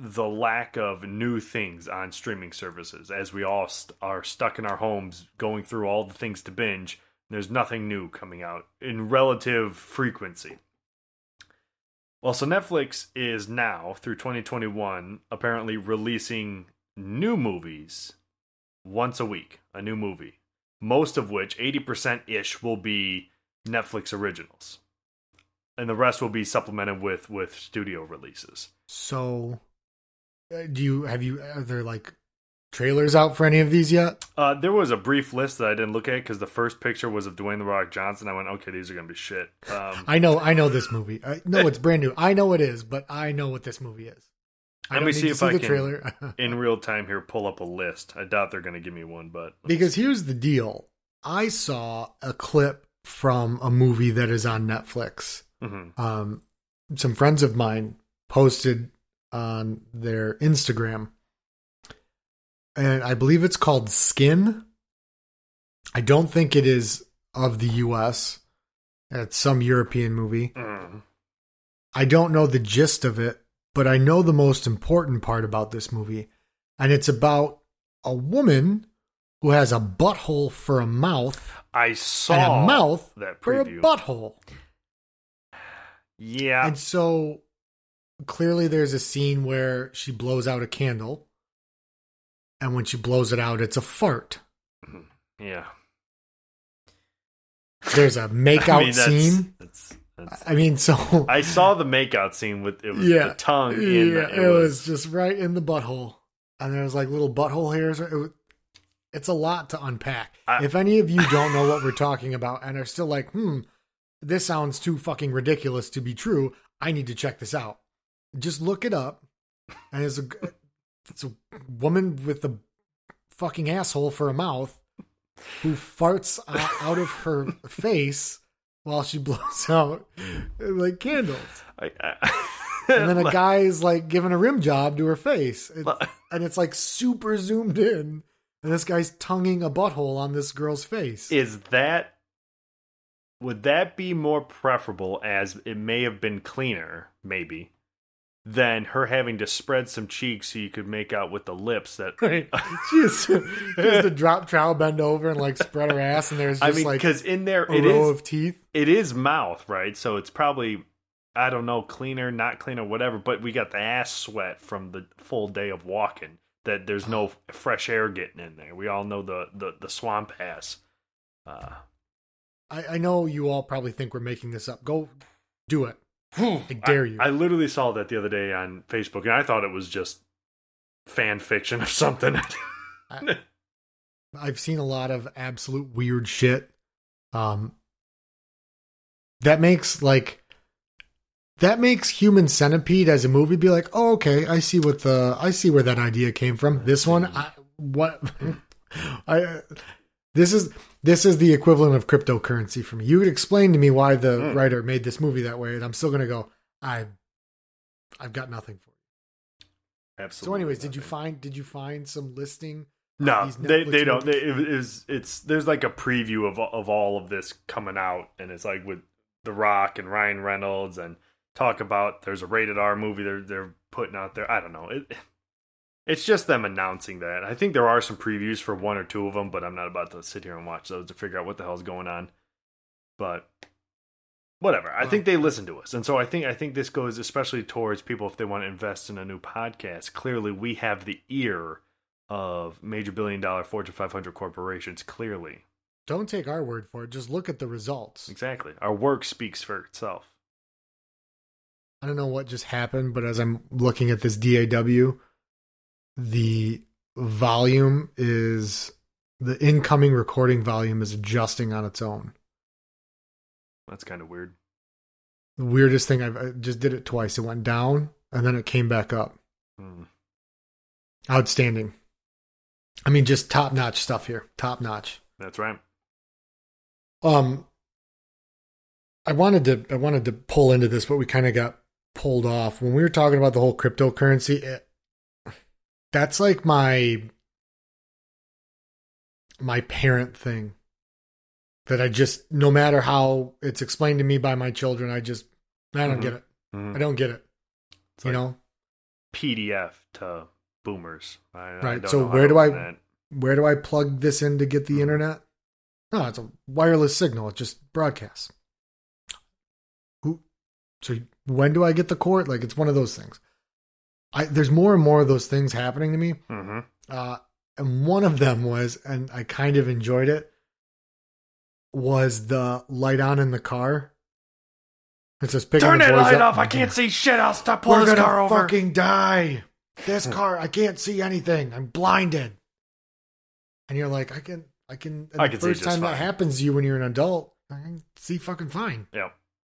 the lack of new things on streaming services, as we all st- are stuck in our homes going through all the things to binge. There's nothing new coming out in relative frequency. Well, so Netflix is now through 2021 apparently releasing new movies once a week, a new movie. Most of which 80% ish will be Netflix originals. And the rest will be supplemented with with studio releases.
So, uh, do you have you are there like trailers out for any of these yet?
Uh, there was a brief list that I didn't look at because the first picture was of Dwayne the Rock Johnson. I went, okay, these are gonna be shit. Um,
I know, I know this movie. I, no, it's brand new. I know it is, but I know what this movie is. I
Let me see
to
if I
the
can-
trailer <laughs>
in real time here, pull up a list. I doubt they're gonna give me one, but
because here's the deal. I saw a clip from a movie that is on Netflix.
Mhm.
um, some friends of mine posted on their Instagram, and I believe it's called Skin. I don't think it is of the U.S. It's some European movie.
Mm.
I don't know the gist of it, but I know the most important part about this movie, and it's about a woman who has a butthole for a mouth
I saw
and a mouth
that
for a butthole.
yeah,
And so clearly there's a scene where she blows out a candle. And when she blows it out, it's a fart.
yeah.
There's a <laughs> makeout
I mean, that's-
scene.
That's, that's,
I mean, so <laughs>
I saw the makeout scene with it was
Yeah.
the tongue in.
yeah,
the,
it, was, just right in the butthole, and there was like little butthole hairs. It was, it's a lot to unpack.
I-
if any of you don't know what <laughs> we're talking about and are still like, hmm, this sounds too fucking ridiculous to be true, I need to check this out. Just look it up, and it's a it's a woman with a fucking asshole for a mouth who farts out of her <laughs> face while she blows out like candles.
I, I,
And then a <laughs>
Like,
guy's like giving a rim job to her face.
Like- <laughs>
and it's like super zoomed in. And this guy's tonguing a butthole on this girl's face.
is that would that be more preferable as it may have been cleaner maybe, than her having to spread some cheeks so you could make out with the lips that. <laughs>
Right. <laughs> She has, she has to drop trowel, bend over, and like spread her ass, and there's
I mean,
like
because in there
a
it
row
is
of teeth.
it is mouth, right? So it's probably I don't know, cleaner, not cleaner, whatever. But we got the ass sweat from the full day of walking. That there's no fresh air getting in there. We all know the the, the swamp ass. Uh,
I, I know you all probably think we're making this up. Go do it. I dare you.
I literally saw that the other day on Facebook, and I thought it was just fan fiction or something. <laughs>
I've seen a lot of absolute weird shit. Um, that makes like that makes Human Centipede as a movie be like, oh, okay, I see what the I see where that idea came from. This one, I, what <laughs> I this is this is the equivalent of cryptocurrency for me. You could explain to me why the
Mm.
writer made this movie that way, and I'm still gonna go. I I've got nothing for you.
Absolutely.
So, anyways, did you find did you find some listing?
No, they they don't. They, it is it's there's like a preview of of all of this coming out, and it's like with The Rock and Ryan Reynolds, and talk about there's a rated R movie they're they're putting out there. I don't know. It it's just them announcing that. I think there are some previews for one or two of them, but I'm not about to sit here and watch those to figure out what the hell's going on. But whatever. I think they listen to us, and so I think I think this goes especially towards people if they want to invest in a new podcast. Clearly, we have the ear of major billion dollar Fortune 500 corporations. Clearly,
Don't take our word for it. Just look at the results.
exactly. Our work speaks for itself.
I don't know what just happened, but as I'm looking at this DAW, the volume is the incoming recording volume is adjusting on its own.
That's kind of weird.
The weirdest thing I've I just did it twice. It went down and then it came back up.
Hmm.
Outstanding. I mean, just top notch stuff here. Top notch.
That's right.
Um, I wanted to I wanted to pull into this, but we kind of got pulled off when we were talking about the whole cryptocurrency. It, that's like my my parent thing that I just no matter how it's explained to me by my children, I just I don't
Mhm.
get it.
Mhm.
I don't get it.
It's
you
like
know
PDF to boomers. I, I
Right,
don't
so where do I-
that.
where do I plug this in to get the
Mhm.
internet? No, it's a wireless signal. It just broadcasts. Who? So when do I get the cord? Like it's one of those things. I there's more and more of those things happening to me.
Mhm.
Uh, and one of them was, and I kind of enjoyed it, was the light on in the car. It says picking
Turn
the
that light
up.
off! I can't see shit. I'll stop pulling We're
this
car over.
fucking die. This car, I can't see anything. I'm blinded. And you're like, I can, I can.
I
the
can
first time that
fine.
happens to you when you're an adult, I can see fucking fine.
Yeah.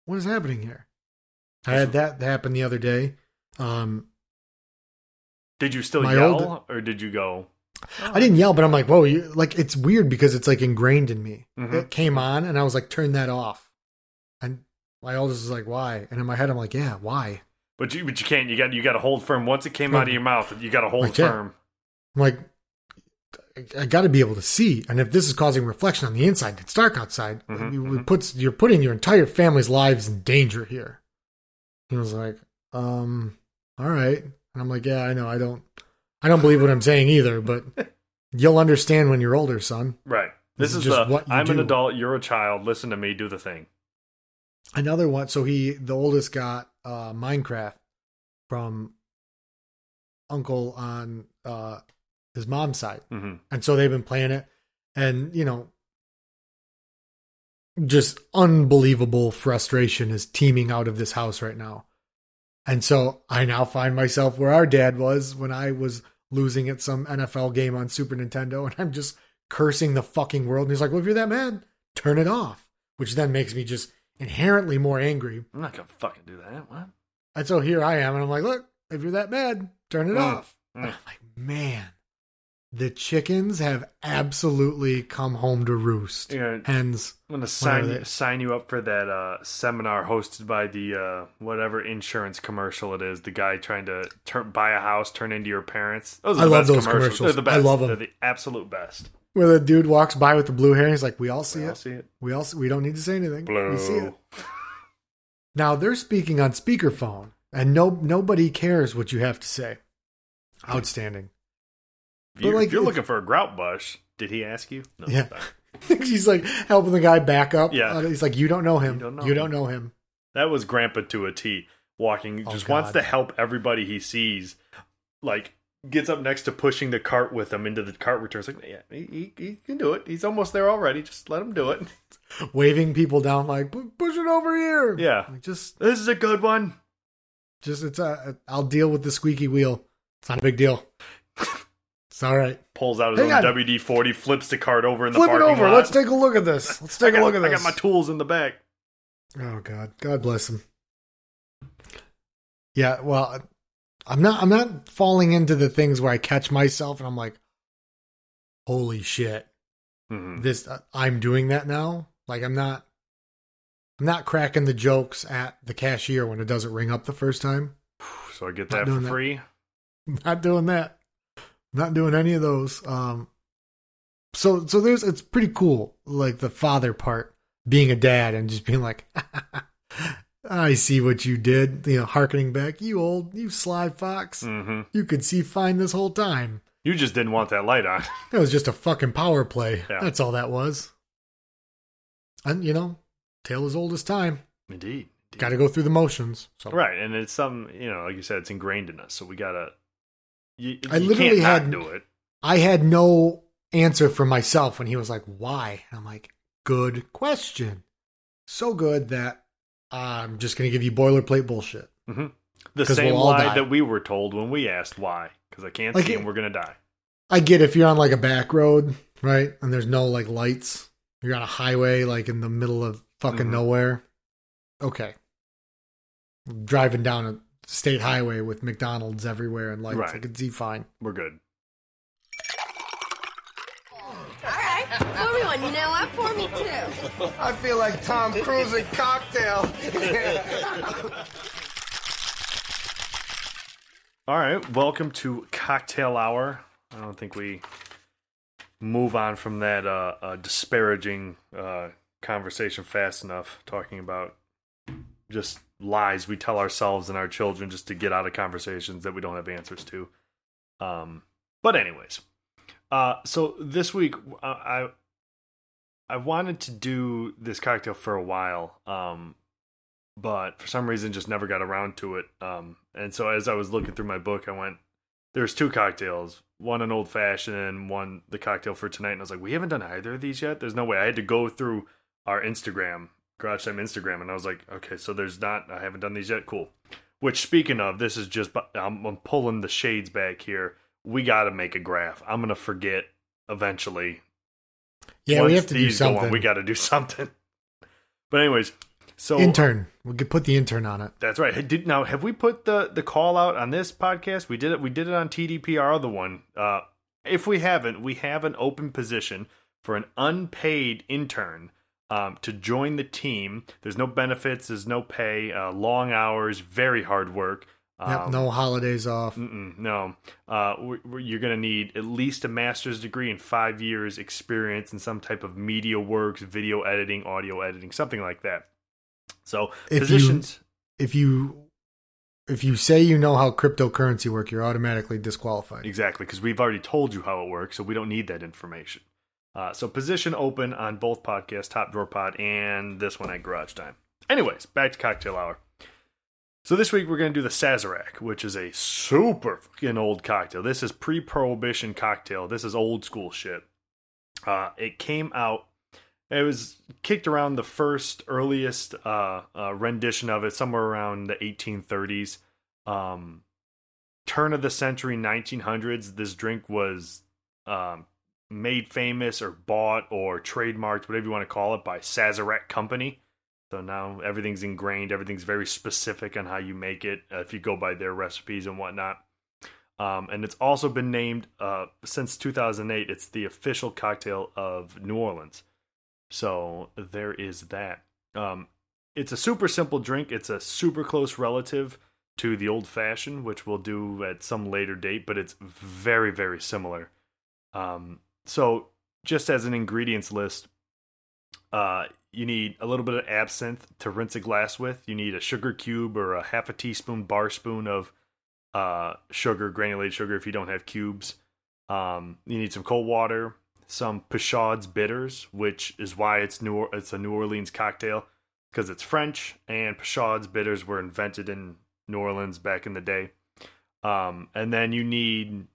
What is happening here? I had that happen the other day. Um,
Did you still yell,
old-
or did you go?
I didn't yell, but I'm like, whoa, you, like it's weird because it's like ingrained in me.
Mhm.
It came on, and I was like, turn that off. And my oldest is like, why? And in my head, I'm like, yeah, why?
But you, but you can't. You got, you got to hold firm. Once it came out of your mouth, you got to hold firm.
I'm like, I, I got to be able to see, and if this is causing reflection on the inside, it's dark outside.
Mhm,
you,
mhm.
It puts you're putting your entire family's lives in danger here. He was like, um, all right, and I'm like, yeah, I know, I don't, I don't believe what I'm saying either, but <laughs> you'll understand when you're older, son.
Right.
This
This,
is just
the.
what you
I'm an adult. You're a child. Listen to me. Do the thing.
Another one. So he, the oldest, got uh, Minecraft from uncle on uh, his mom's side.
hmm
And so they've been playing it and, you know, just unbelievable frustration is teeming out of this house right now. And so I now find myself where our dad was when I was losing at some NFL game on Super Nintendo and I'm just cursing the fucking world. And he's like, Well, if you're that mad, turn it off. Which then makes me just inherently more angry.
I'm not gonna fucking do that. What?
And so here I am, and I'm like, Look, if you're that mad, turn it
Mm.
off.
Mm.
I'm like, man, the chickens have absolutely come home to roost.
Yeah,
Hens,
I'm gonna sign you, sign you up for that uh, seminar hosted by the uh, whatever insurance commercial it is. The guy trying to turn, buy a house, turn into your parents. Those are
I love those
commercials.
commercials.
They're the
I
best.
love 'em.
They're the absolute best.
where the dude walks by with the blue hair, and he's like, "We all see
I'll
it.
see it.
We all see, we don't need to say anything.
Blue.
We see it." Now they're speaking on speakerphone, and no nobody cares what you have to say. Outstanding.
If you're,
like,
if you're looking for a grout bush, did he ask you? No,
Yeah. She's <laughs> like helping the guy back up.
Yeah.
Uh, he's like, you don't know him.
You don't know
you
him."
don't know him.
That was Grandpa to a T. Walking,
Oh,
just wants to help everybody he sees. Like, gets up next to pushing the cart with him into the cart returns. Like, yeah, he, he, he can do it. He's almost there already. Just let him do it. <laughs>
Waving people down like, push it over here.
Yeah.
Like, just,
This is a good one.
just it's a. I'll deal with the squeaky wheel. It's not a big deal. <laughs> It's all right.
Pulls out his
Hang
own
on.
WD 40, flips the cart over in the
Flip it
parking
over.
lot.
Let's take a look at this. <laughs> Let's take a look at this.
I
this.
got my tools in the back.
Oh God, God bless him. Yeah, well, I'm not. I'm not falling into the things where I catch myself and I'm like, "Holy shit,
Mhm.
this! Uh, I'm doing that now." Like I'm not. I'm not cracking the jokes at the cashier when it doesn't ring up the first time. <sighs>
So I get
Not
that for
doing that.
free. <laughs>
Not doing that. Not doing any of those. Um. So so there's it's pretty cool, like the father part, being a dad and just being like, <laughs> I see what you did. You know, harkening back, you old, you sly fox.
hmm
You could see fine this whole time.
You just didn't want that light on. <laughs>
That was just a fucking power play.
Yeah.
That's all that was. And you know, tale as old as time.
Indeed.
Got to go through the motions. So
Right, and it's some you know, like you said, it's ingrained in us. So we gotta. You,
I
you
literally had-
do it.
I had no answer for myself when he was like, "Why?" And I'm like, "Good question." So good that I'm just gonna give you boilerplate bullshit.
hmm The same
we'll
lie
die.
that we were told when we asked why, because I can't
Like
see
it-
and we're gonna die.
I get if you're on like a back road, right, and there's no like lights. You're on a highway, like in the middle of fucking
Mhm.
nowhere. Okay, driving down a state highway with McDonald's everywhere and lights. I
Right.
could see fine.
We're good.
All right. Everyone, you know what? For me too.
I feel like Tom Cruise in Cocktail. <laughs>
All right, welcome to Cocktail Hour. I don't think we move on from that uh, uh, disparaging uh, conversation fast enough, talking about just lies we tell ourselves and our children just to get out of conversations that we don't have answers to. Um, but anyways, uh, so this week I I wanted to do this cocktail for a while. Um, but for some reason just never got around to it. Um, and so as I was looking through my book, I went, "There's two cocktails, one an old fashioned one the cocktail for tonight." And I was like, "We haven't done either of these yet. There's no way." I had to go through our Instagram, Garage Time Instagram, and I was like, "Okay, so there's not. I haven't done these yet. Cool." Which, speaking of, this is just I'm, I'm pulling the shades back here. We got to make a graph. I'm gonna forget eventually
Yeah,
Once
we have to do
go on,
something.
we got to do <laughs> something. But anyways, so
intern. We could put the intern on it.
that's right. Did now have we put the the call out on this podcast? We did it. We did it on TDP, our other one. Uh, if we haven't, we have an open position for an unpaid intern um, to join the team. There's no benefits. There's no pay. Uh, long hours. Very hard work.
Yep,
Um,
no holidays off.
No, uh, you're going to need at least a master's degree and five years experience in some type of media works, video editing, audio editing, something like that. So
If
positions,
If you if you say you know how cryptocurrency work, you're automatically disqualified.
exactly, because we've already told you how it works, so we don't need that information. Uh, so position open on both podcasts, Top Drawer Pod and this one at Garage Time. Anyways, back to cocktail hour. So this week we're going to do the Sazerac, which is a super fucking old cocktail. This is pre-prohibition cocktail. This is old school shit. Uh, it came out. It was kicked around the first earliest uh, uh, rendition of it, somewhere around the 1830s. Um, turn of the century, 1900s. This drink was um, made famous or bought or trademarked, whatever you want to call it, by Sazerac Company. So now everything's ingrained. Everything's very specific on how you make it. Uh, if you go by their recipes and whatnot, um, and it's also been named uh, since 2008. It's the official cocktail of New Orleans. So there is that. Um, it's a super simple drink. It's a super close relative to the old fashioned, which we'll do at some later date, but it's very very similar. Um, so just as an ingredients list, uh, you need a little bit of absinthe to rinse a glass with. You need a sugar cube or a half a teaspoon bar spoon of uh, sugar, granulated sugar, if you don't have cubes. Um, you need some cold water, some Peychaud's bitters, which is why it's New it's a New Orleans cocktail because it's French, and Peychaud's bitters were invented in New Orleans back in the day. Um, and then you need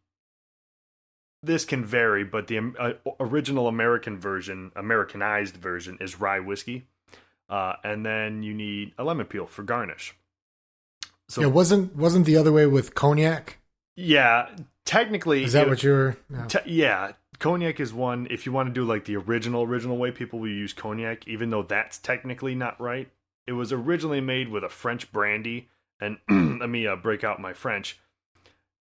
this can vary, but the uh, original American version, Americanized version, is rye whiskey. Uh, and then you need a lemon peel for garnish.
So yeah, wasn't wasn't the other way with cognac?
Yeah, technically,
is that what you're?
No. Te- yeah, cognac is one. If you want to do like the original original way, people will use cognac, even though that's technically not right. It was originally made with a French brandy, and <clears throat> let me uh, break out my French.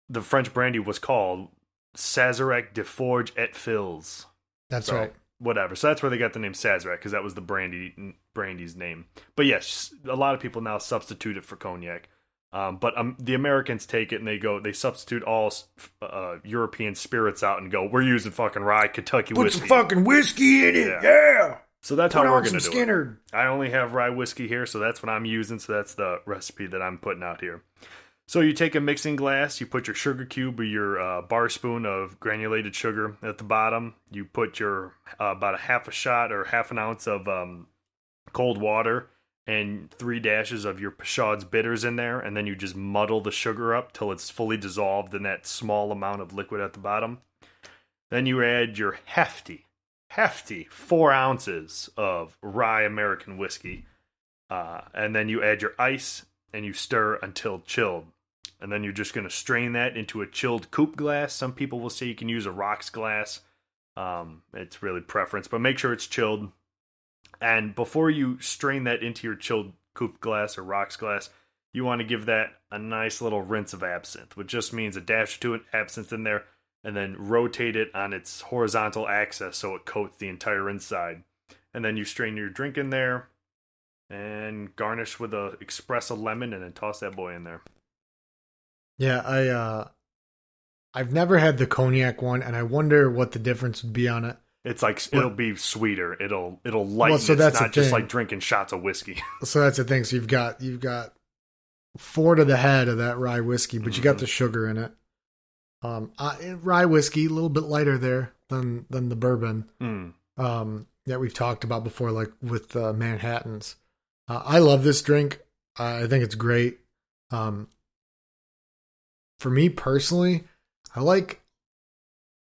The French brandy was called Sazerac de Forge et Fils.
That's so, right.
Whatever. So that's where they got the name Sazerac because that was the brandy brandy's name. But yes, a lot of people now substitute it for cognac. Um, but um, the Americans take it and they go, they substitute all uh, European spirits out and go, we're using fucking rye Kentucky
Put
whiskey.
Put some fucking whiskey in it, yeah. yeah.
So that's Put how we're going to do Skinner. it. I only have rye whiskey here, so that's what I'm using. So that's the recipe that I'm putting out here. So you take a mixing glass, you put your sugar cube or your uh, bar spoon of granulated sugar at the bottom. You put your uh, about a half a shot or half an ounce of um, cold water and three dashes of your Peychaud's bitters in there, and then you just muddle the sugar up till it's fully dissolved in that small amount of liquid at the bottom. Then you add your hefty, hefty four ounces of rye American whiskey, uh, and then you add your ice and you stir until chilled. And then you're just going to strain that into a chilled coupe glass. Some people will say you can use a rocks glass. Um, it's really preference, but make sure it's chilled and before you strain that into your chilled coupe glass or rocks glass, you want to give that a nice little rinse of absinthe, which just means a dash or two of absinthe in there, and then rotate it on its horizontal axis so it coats the entire inside. And then you strain your drink in there and garnish with a espresso lemon and then toss that boy in there.
Yeah, I uh I've never had the cognac one and I wonder what the difference would be on it.
It's like it'll be sweeter. It'll it'll lighten. Well, so that's it's not just like drinking shots of whiskey. <laughs>
so that's the thing. So you've got you've got four to the head of that rye whiskey, but mm-hmm. you got mm-hmm. the sugar in it. Um, I, rye whiskey a little bit lighter there than than the bourbon. Mm. Um, that we've talked about before, like with uh, Manhattan's. Uh, I love this drink. I think it's great. Um, for me personally, I like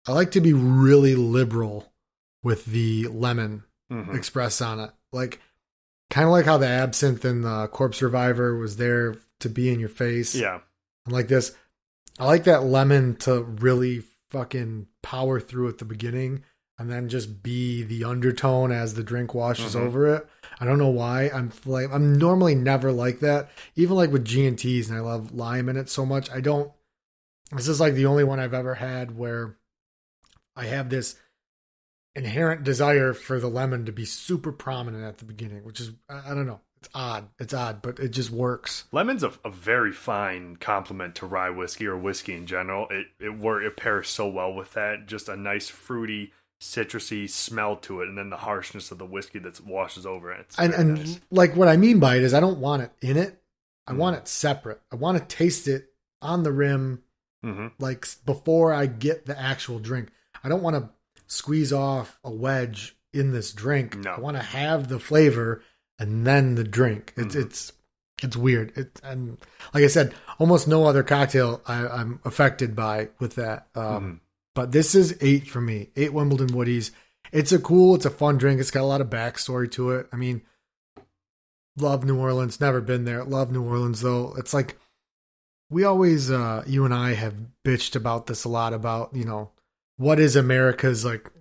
I like to be really liberal with the lemon mm-hmm. expressed on it. Like kind of like how the absinthe in the Corpse Reviver was there to be in your face.
Yeah.
And like this, I like that lemon to really fucking power through at the beginning and then just be the undertone as the drink washes mm-hmm. over it. I don't know why. I'm like I'm normally never like that. Even like with G and T's and I love lime in it so much. I don't this is like the only one I've ever had where I have this inherent desire for the lemon to be super prominent at the beginning, which is I, I don't know. It's odd. It's odd, but it just works.
Lemon's a, a very fine complement to rye whiskey or whiskey in general. It it it pairs so well with that. Just a nice fruity, citrusy smell to it, and then the harshness of the whiskey that washes over it.
It's and and nice. like what I mean by it is I don't want it in it. I mm. want it separate. I want to taste it on the rim, mm-hmm. like before I get the actual drink. I don't want to squeeze off a wedge in this drink. No. I want to have the flavor and then the drink. It's mm-hmm. it's it's weird. It and like I said, almost no other cocktail I, am affected by with that. Um, mm-hmm. But this is eight for me. Eight Wimbledon Woodies. It's a cool. It's a fun drink. It's got a lot of backstory to it. I mean, love New Orleans. Never been there. Love New Orleans though. It's like we always, uh, you and I have bitched about this a lot about you know what is America's like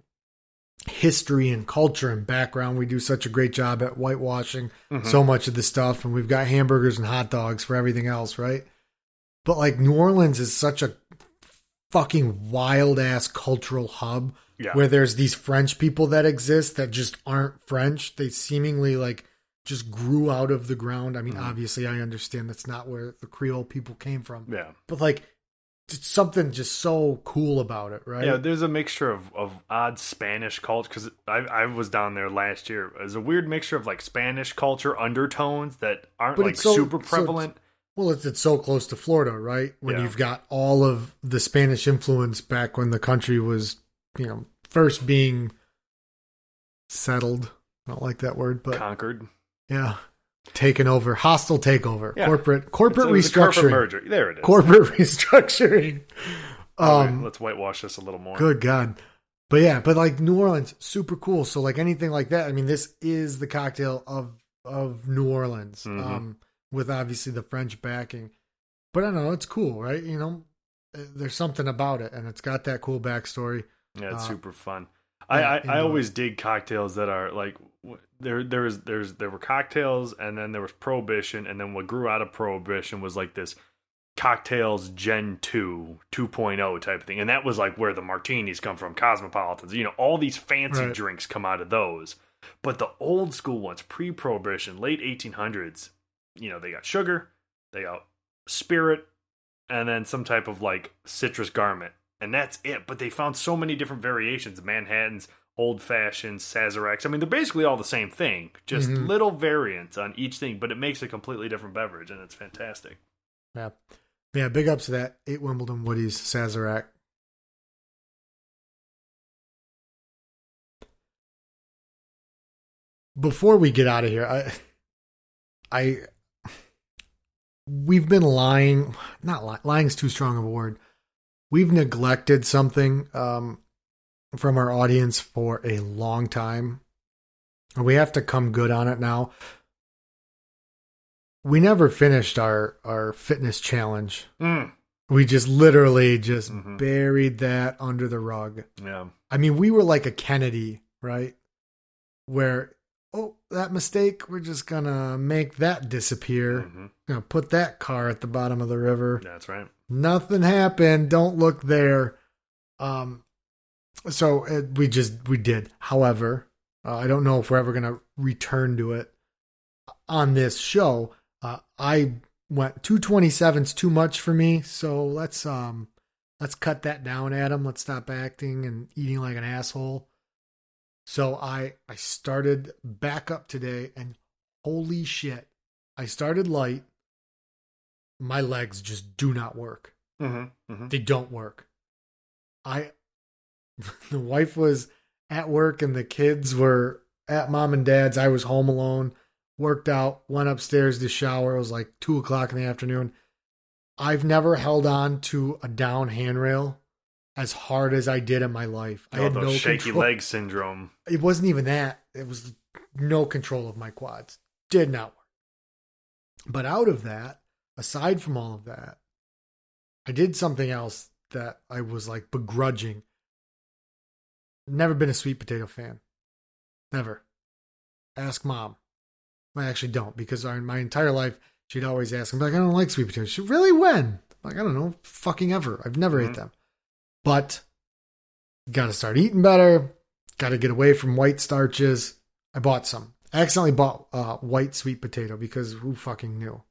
history and culture and background. We do such a great job at whitewashing mm-hmm. so much of the stuff, and we've got hamburgers and hot dogs for everything else, right? But like New Orleans is such a fucking wild ass cultural hub yeah. where there's these French people that exist that just aren't French. They seemingly like just grew out of the ground. I mean, mm-hmm. obviously, I understand that's not where the Creole people came from.
Yeah.
But like it's something just so cool about it, right?
Yeah, there's a mixture of, of odd Spanish culture because I, I was down there last year. There's a weird mixture of like Spanish culture undertones that aren't
But
like
so-
super
so
prevalent.
Well, it's, it's so close to Florida, right? When
Yeah.
you've got all of the Spanish influence back when the country was, you know, first being settled. I don't like that word, but
conquered.
yeah, taken over, hostile takeover,
Yeah.
corporate corporate
a corporate
restructuring,
merger. There it is.
corporate <laughs> restructuring. Um,
let's whitewash this a little more.
Good God. But yeah, but like New Orleans, super cool. So like anything like that, I mean, this is the cocktail of of New Orleans,
Mhm.
um, with obviously the French backing. But I don't know, it's cool, right? You know, uh, there's something about it, and it's got that cool backstory.
Yeah, it's
Uh,
super fun. I, I, I always dig cocktails that are like there there was there's there were cocktails and then there was prohibition and then what grew out of prohibition was like this cocktails gen 2 2.0 type of thing and that was like where the martinis come from cosmopolitans you know all these fancy
Right.
drinks come out of those but the old school ones pre-prohibition late 1800s you know they got sugar they got spirit and then some type of like citrus garment and that's it but they found so many different variations manhattans old fashioned sazeracs i mean they're basically all the same thing just
Mhm.
little variants on each thing but it makes a completely different beverage and it's fantastic
Yeah. Yeah, big ups to that. Eight Wimbledon Woody's Sazerac. Before we get out of here, I I we've been lying not lying lying's too strong of a word. We've neglected something um from our audience for a long time. And we have to come good on it now we never finished our our fitness challenge.
mm.
We just literally just
Mhm.
buried that under the rug.
yeah
I mean, we were like a Kennedy, right? Where oh, that mistake, we're just gonna make that disappear.
hmm
Gonna put that car at the bottom of the river.
that's right
Nothing happened. Don't look there. Um, so uh we just we did. However, uh, I don't know if we're ever gonna return to it on this show. Uh, I went 227's too much for me, so let's um let's cut that down, Adam. Let's stop acting and eating like an asshole. So I I started back up today, and holy shit, I started light. My legs just do not work.
hmm hmm
They don't work. I <laughs> the wife was at work and the kids were at mom and dad's. I was home alone, worked out, went upstairs to shower. It was like two o'clock in the afternoon. I've never held on to a down handrail as hard as I did in my life. I had no
shaky
control.
leg syndrome
It wasn't even that. It was no control of my quads. Did not work. But out of that, aside from all of that, I did something else that I was like begrudging. Never been a sweet potato fan. Never. Ask mom. I actually don't because our, my entire life she'd always ask me like I don't like sweet potatoes. She really when? Like I don't know, fucking ever. I've never ate
Mhm.
them. But got to start eating better. Got to get away from white starches. I bought some. I accidentally bought uh, white sweet potato because who fucking knew?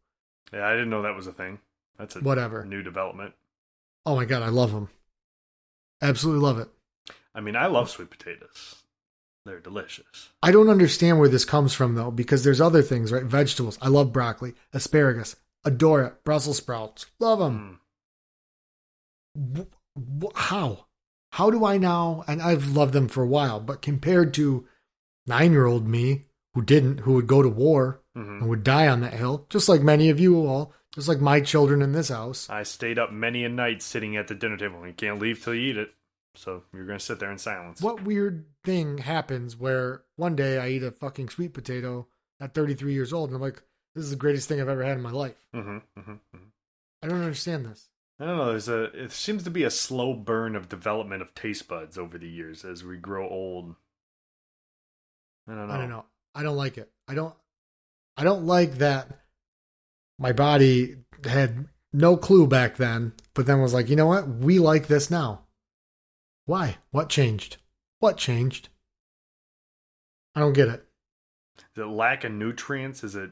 yeah i didn't know that was a thing that's a
Whatever.
new development
Oh my god, I love them. Absolutely love it.
i mean i love sweet potatoes they're delicious
I don't understand where this comes from though, because there's other things, right? Vegetables. I love broccoli, asparagus, adore it. Brussels sprouts, love them.
Mm.
How? How do I now? And I've loved them for a while, but compared to nine-year-old me who didn't, who would go to war
hmm
and would die on that hill, just like many of you all, just like my children in this house.
I stayed up many a night sitting at the dinner table. You can't leave till you eat it. So you're going to sit there in silence.
What weird thing happens where one day I eat a fucking sweet potato at 33 years old and I'm like, this is the greatest thing I've ever had in my life.
hmm hmm hmm
I don't understand this.
I don't know. There's a. It seems to be a slow burn of development of taste buds over the years as we grow old. I don't know.
I don't know. I don't like it. I don't I don't like that my body had no clue back then, but then was like, you know what? We like this now. Why? What changed? What changed? I don't get it.
Is it lack of nutrients? Is it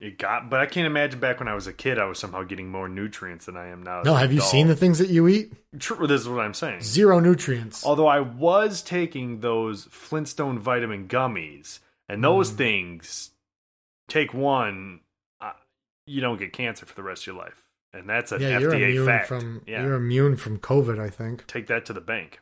it, got. But I can't imagine back when I was a kid, I was somehow getting more nutrients than I am now.
No, have you
adult.
seen the things that you eat?
True, this is what I'm saying.
Zero nutrients.
Although I was taking those Flintstone vitamin gummies, and those
Mm.
things take one, uh, you don't get cancer for the rest of your life, and that's a
yeah, you're
FDA
immune
fact.
from
yeah,
you're immune from COVID. I think.
take that to the bank.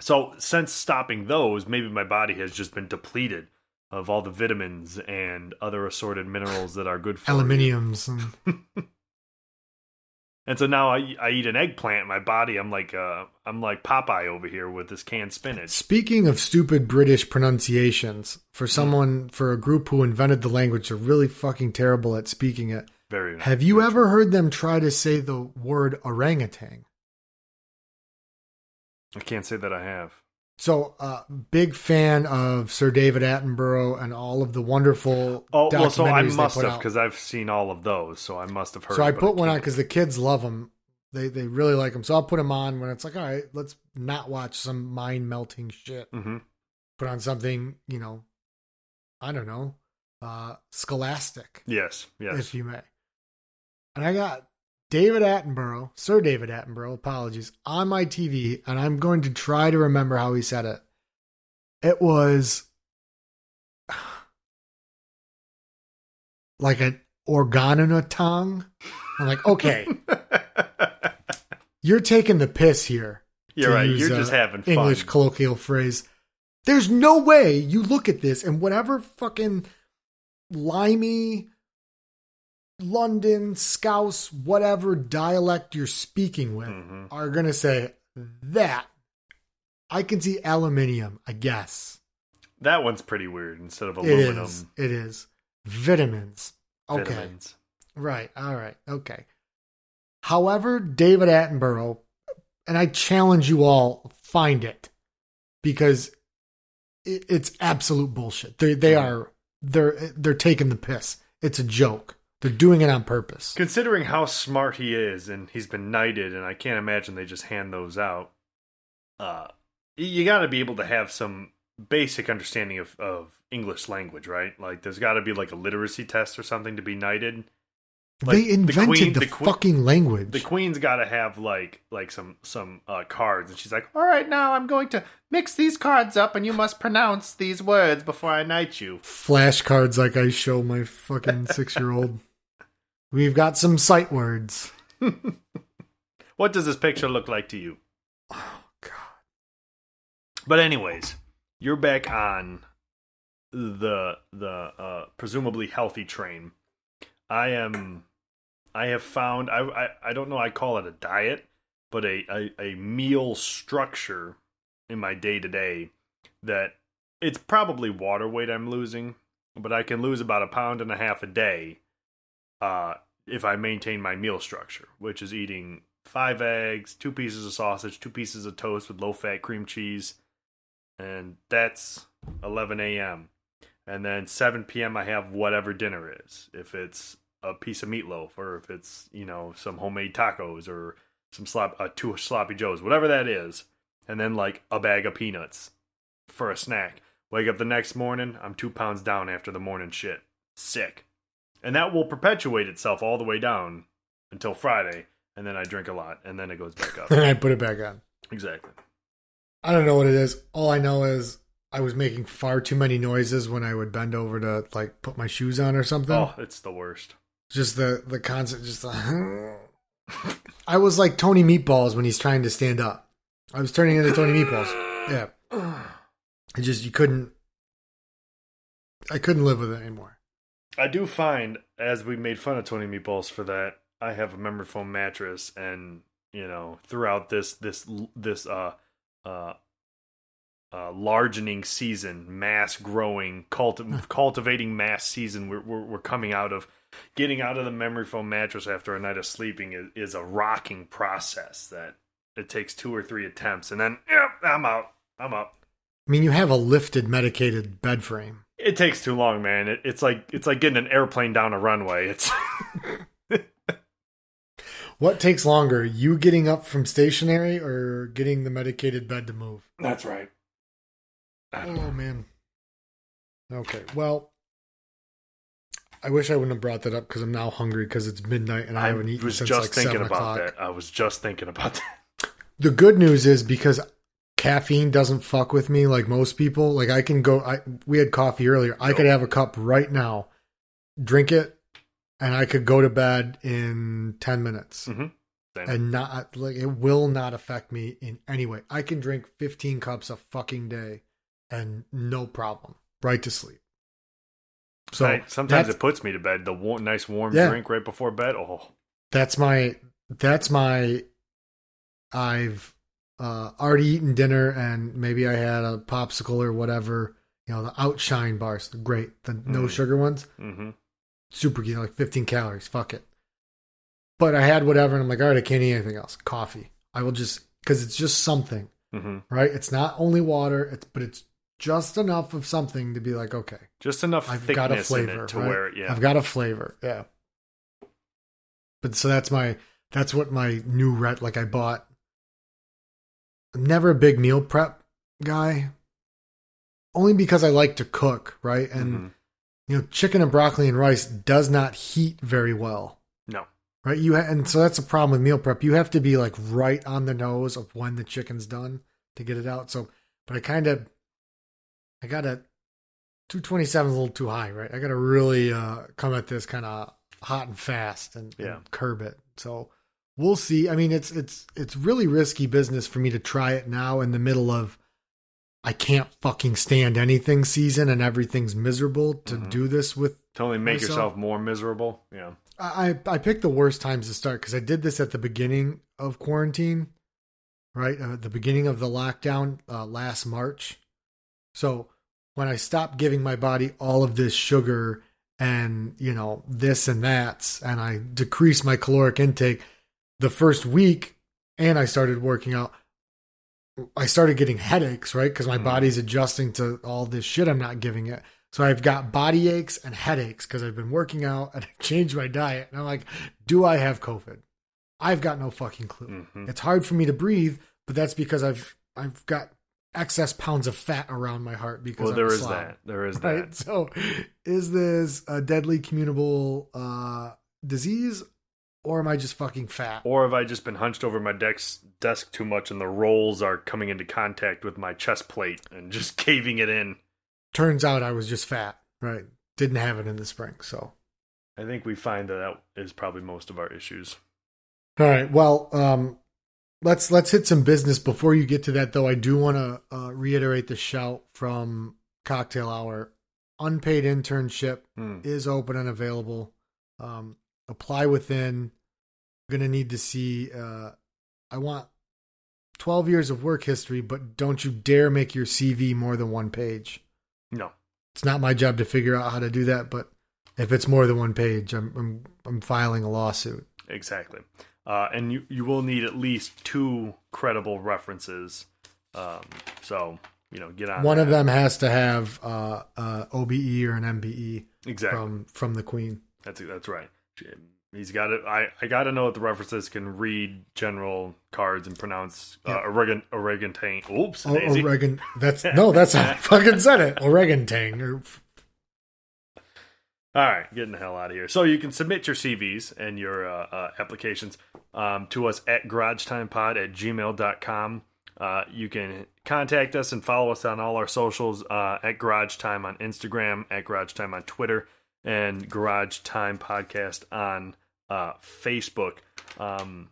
So since stopping those, maybe my body has just been depleted of all the vitamins and other assorted minerals that are good for.
Aluminiums. And, <laughs>
And so now I, I eat an eggplant. My body, I'm like uh, I'm like Popeye over here with this canned spinach.
Speaking of stupid British pronunciations,
Hmm.
for someone for a group who invented the language, they're really fucking terrible at speaking it.
Very.
Have you ever heard them try to say the word orangutan?
I can't say that I have.
So, uh, big fan of Sir David Attenborough and all of the wonderful
Oh well, so I must have because I've seen all of those, so I must have heard.
So I put one on because the kids love them. They they really like them. So I'll put them on when it's like, all right, let's not watch some mind melting shit.
Mhm.
Put on something, you know, I don't know, uh, scholastic,
Yes, yes.
if you may. And I got David Attenborough, Sir David Attenborough, apologies, on my TV, and I'm going to try to remember how he said it. It was <sighs> like an organotongue. I'm like, okay, <laughs> you're taking the piss here.
You're right.
use
You're
a
just having fun.
English colloquial phrase. There's no way you look at this and whatever fucking limey London, Scouse, whatever dialect you're speaking with
Mhm.
are going to say that. I can see aluminium, I guess.
That one's pretty weird. Instead of aluminum,
is. It is. Vitamins. Okay.
vitamins.
Right. All right. Okay. However, David Attenborough, and I challenge you all, find it because it, it's absolute bullshit. They they are they're they're taking the piss. It's a joke. They're doing it on purpose.
Considering how smart he is, and he's been knighted, and I can't imagine they just hand those out. Uh, you got to be able to have some basic understanding of, of English language, right? Like, there's got to be like a literacy test or something to be knighted. Like,
they
the
invented
queen-
the,
the queen-
fucking language.
The queen's got to have like like some some uh, cards, and she's like, "All right, now I'm going to mix these cards up, and you must pronounce these words before I knight you."
Flashcards like I show my fucking six year old. We've got some sight words. <laughs>
What does this picture look like to you?
Oh god.
But anyways, you're back on the the uh, presumably healthy train. I am. I have found. I, I I don't know. I call it a diet, but a a, a meal structure in my day to day that it's probably water weight I'm losing, but I can lose about a pound and a half a day uh, if I maintain my meal structure, which is eating five eggs, two pieces of sausage, two pieces of toast with low fat cream cheese, and that's 11 a.m. And then 7 p.m. I have whatever dinner is. If it's a piece of meatloaf, or if it's you know some homemade tacos, or some slop, uh, two sloppy joes, whatever that is, and then like a bag of peanuts for a snack. Wake up the next morning, I'm two pounds down after the morning shit. Sick. And that will perpetuate itself all the way down until Friday, and then I drink a lot, and then it goes back up. <laughs>
Then I put it back on.
exactly.
I don't know what it is. All I know is I was making far too many noises when I would bend over to like put my shoes on or something.
Oh, it's the worst.
Just the the constant, just the. <laughs> I was like Tony Meatballs when he's trying to stand up. I was turning into Tony Meatballs. Yeah, <sighs> it just you couldn't. I couldn't live with it anymore.
I do find, as we made fun of Tony Meatballs for that, I have a memory foam mattress, and you know, throughout this this this uh uh uh largening season, mass growing, culti- <laughs> cultivating mass season, we're, we're we're coming out of. Getting out of the memory foam mattress after a night of sleeping is, is a rocking process that it takes two or three attempts, and then yep, I'm out. I'm up.
I mean, you have a lifted, medicated bed frame.
It takes too long, man. It, it's like it's like getting an airplane down a runway. It's <laughs>
What takes longer, you getting up from stationary or getting the medicated bed to move?
that's right.
Oh man. Okay. Well, I wish I wouldn't have brought that up because I'm now hungry because it's midnight and I,
I
haven't eaten since like seven
about
o'clock.
that. I was just thinking about that.
The good news is because caffeine doesn't fuck with me like most people. Like I can go. I we had coffee earlier. I could have a cup right now, drink it, and I could go to bed in ten minutes.
Mhm.
And not like it will not affect me in any way. I can drink 15 cups a fucking day and no problem, right to sleep. So
I- sometimes it puts me to bed. The war- nice warm
Yeah.
drink right before bed. Oh,
that's my that's my I've uh, already eaten dinner and maybe I had a popsicle or whatever. You know the Outshine bars, great. The no
Mm.
sugar ones,
mm-hmm.
super good, like 15 calories. Fuck it. But I had whatever, and I'm like, all right, I can't eat anything else. Coffee. I will just because it's just something.
hmm
right? It's not only water, it's but it's just enough of something to be like, okay,
just enough
I've
thickness
got a
in
flavor
it to
right?
where, yeah,
I've got a flavor, yeah. But so that's my that's what my new ret like I bought. I'm never a big meal prep guy, only because I like to cook, right? And
Mhm.
you know, chicken and broccoli and rice does not heat very well.
no,
Right, you ha- and so that's a problem with meal prep. You have to be like right on the nose of when the chicken's done to get it out. So, but I kind of, I got a two twenty seven is a little too high, right? I got to really uh, come at this kind of hot and fast and, and
Yeah.
curb it. So we'll see. I mean, it's it's it's really risky business for me to try it now in the middle of I can't fucking stand anything season and everything's miserable to
Mhm.
do this with
to only make
Myself-
yourself more miserable. Yeah,
I I picked the worst times to start because I did this at the beginning of quarantine, right? Uh, the beginning of the lockdown uh, last March. So when I stopped giving my body all of this sugar and you know this and that, and I decreased my caloric intake, the first week, and I started working out. I started getting headaches, right? Because my
Mhm.
body's adjusting to all this shit I'm not giving it. So I've got body aches and headaches because I've been working out and <laughs> I've changed my diet. And I'm like, do I have COVID? I've got no fucking clue.
Mhm.
It's hard for me to breathe, but that's because I've I've got excess pounds of fat around my heart because
well,
I'm
there is that. There is <laughs>
Right.
that.
So, is this a deadly communicable uh, disease, or am I just fucking fat?
Or have I just been hunched over my desk desk too much, and the rolls are coming into contact with my chest plate and just <laughs> caving it in?
Turns out I was just fat. Right. Didn't have it in the spring. So.
I think we find that that is probably most of our issues.
All right. Well, um, let's let's hit some business before you get to that. Though I do want to uh, reiterate the shout from Cocktail Hour. Unpaid internship
Hmm.
is open and available. Um, apply within. Going to need to see. Uh, I want twelve years of work history, but don't you dare make your CV more than one page.
No.
It's not my job to figure out how to do that, but if it's more than one page, I'm I'm, I'm filing a lawsuit.
Exactly. Uh, and you, you will need at least two credible references. Um, so, you know, get on
One of them has to have uh, uh, OBE or an MBE
Exactly.
from from the Queen.
That's that's right. He's got it. I, I got to know what the references can read general cards and pronounce uh,
Yeah.
oregon oregon Oops,
O-. Oregon. That's <laughs> no. That's how I fucking said it. Oregon Tang. Or,
All right, getting the hell out of here. So you can submit your CVs and your uh, uh, applications um, to us at garagetimepod at gmail.com. Uh, you can contact us and follow us on all our socials uh, at Garage Time on Instagram, at Garage Time on Twitter, and Garage Time Podcast on uh, Facebook. Um,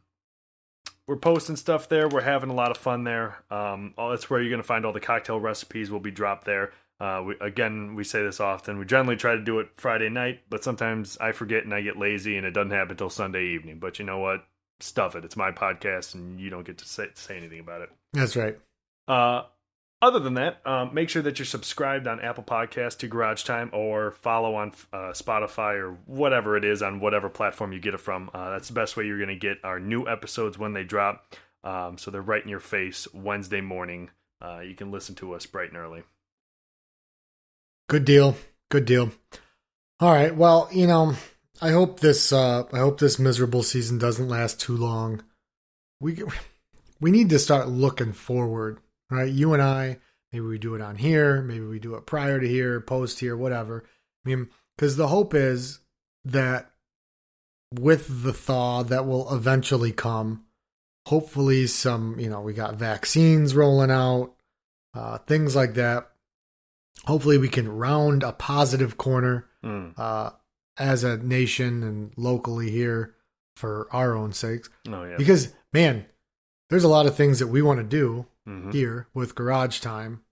we're posting stuff there. We're having a lot of fun there. Um, all, that's where you're going to find all the cocktail recipes will be dropped there. Uh, we, again, we say this often. We generally try to do it Friday night, but sometimes I forget and I get lazy, and it doesn't happen until Sunday evening. But you know what? Stuff it. It's my podcast, and you don't get to say, say anything about it.
that's right.
Uh, other than that, um, make sure that you're subscribed on Apple Podcasts to Garage Time or follow on uh, Spotify or whatever it is on whatever platform you get it from. Uh, that's the best way you're going to get our new episodes when they drop. Um, so they're right in your face Wednesday morning. Uh, you can listen to us bright and early.
Good deal. Good deal. All right. Well, you know, I hope this. Uh, I hope this miserable season doesn't last too long. We <laughs> we need to start looking forward, right? You and I. Maybe we do it on here. Maybe we do it prior to here, post here, whatever. I mean, Because the hope is that with the thaw that will eventually come, hopefully some, you know, we got vaccines rolling out, uh, things like that. Hopefully we can round a positive corner
Mm.
uh, as a nation and locally here for our own sakes.
Oh yeah.
Because, man, there's a lot of things that we want to do
Mhm.
here with garage time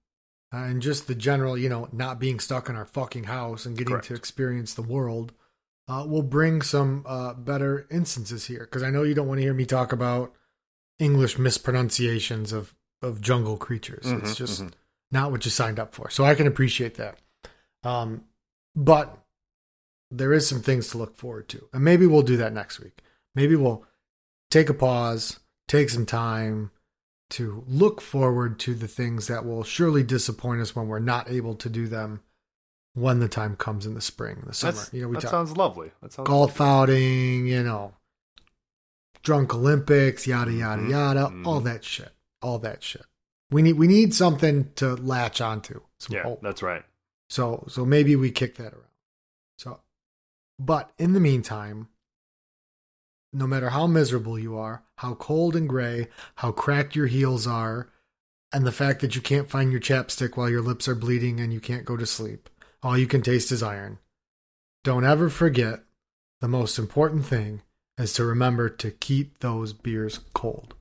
uh, and just the general, you know, not being stuck in our fucking house and getting
Correct.
to experience the world uh, will bring some uh, better instances here. Because I know you don't want to hear me talk about English mispronunciations of, of jungle creatures. it's
Mhm,
just
mhm.
not what you signed up for. So I can appreciate that. Um, but there is some things to look forward to. And maybe we'll do that next week. Maybe we'll take a pause, take some time to look forward to the things that will surely disappoint us when we're not able to do them when the time comes in the spring, the summer.
That's,
you know, we
that
talk
sounds lovely. That sounds
golf outing, you know, drunk Olympics, yada yada
Mhm,
yada,
mhm.
all that shit, all that shit. We need we need something to latch onto.
Yeah,
hope.
that's right.
So so maybe we kick that around. So but in the meantime, no matter how miserable you are, how cold and gray, how cracked your heels are, and the fact that you can't find your chapstick while your lips are bleeding and you can't go to sleep, all you can taste is iron. Don't ever forget the most important thing is to remember to keep those beers cold.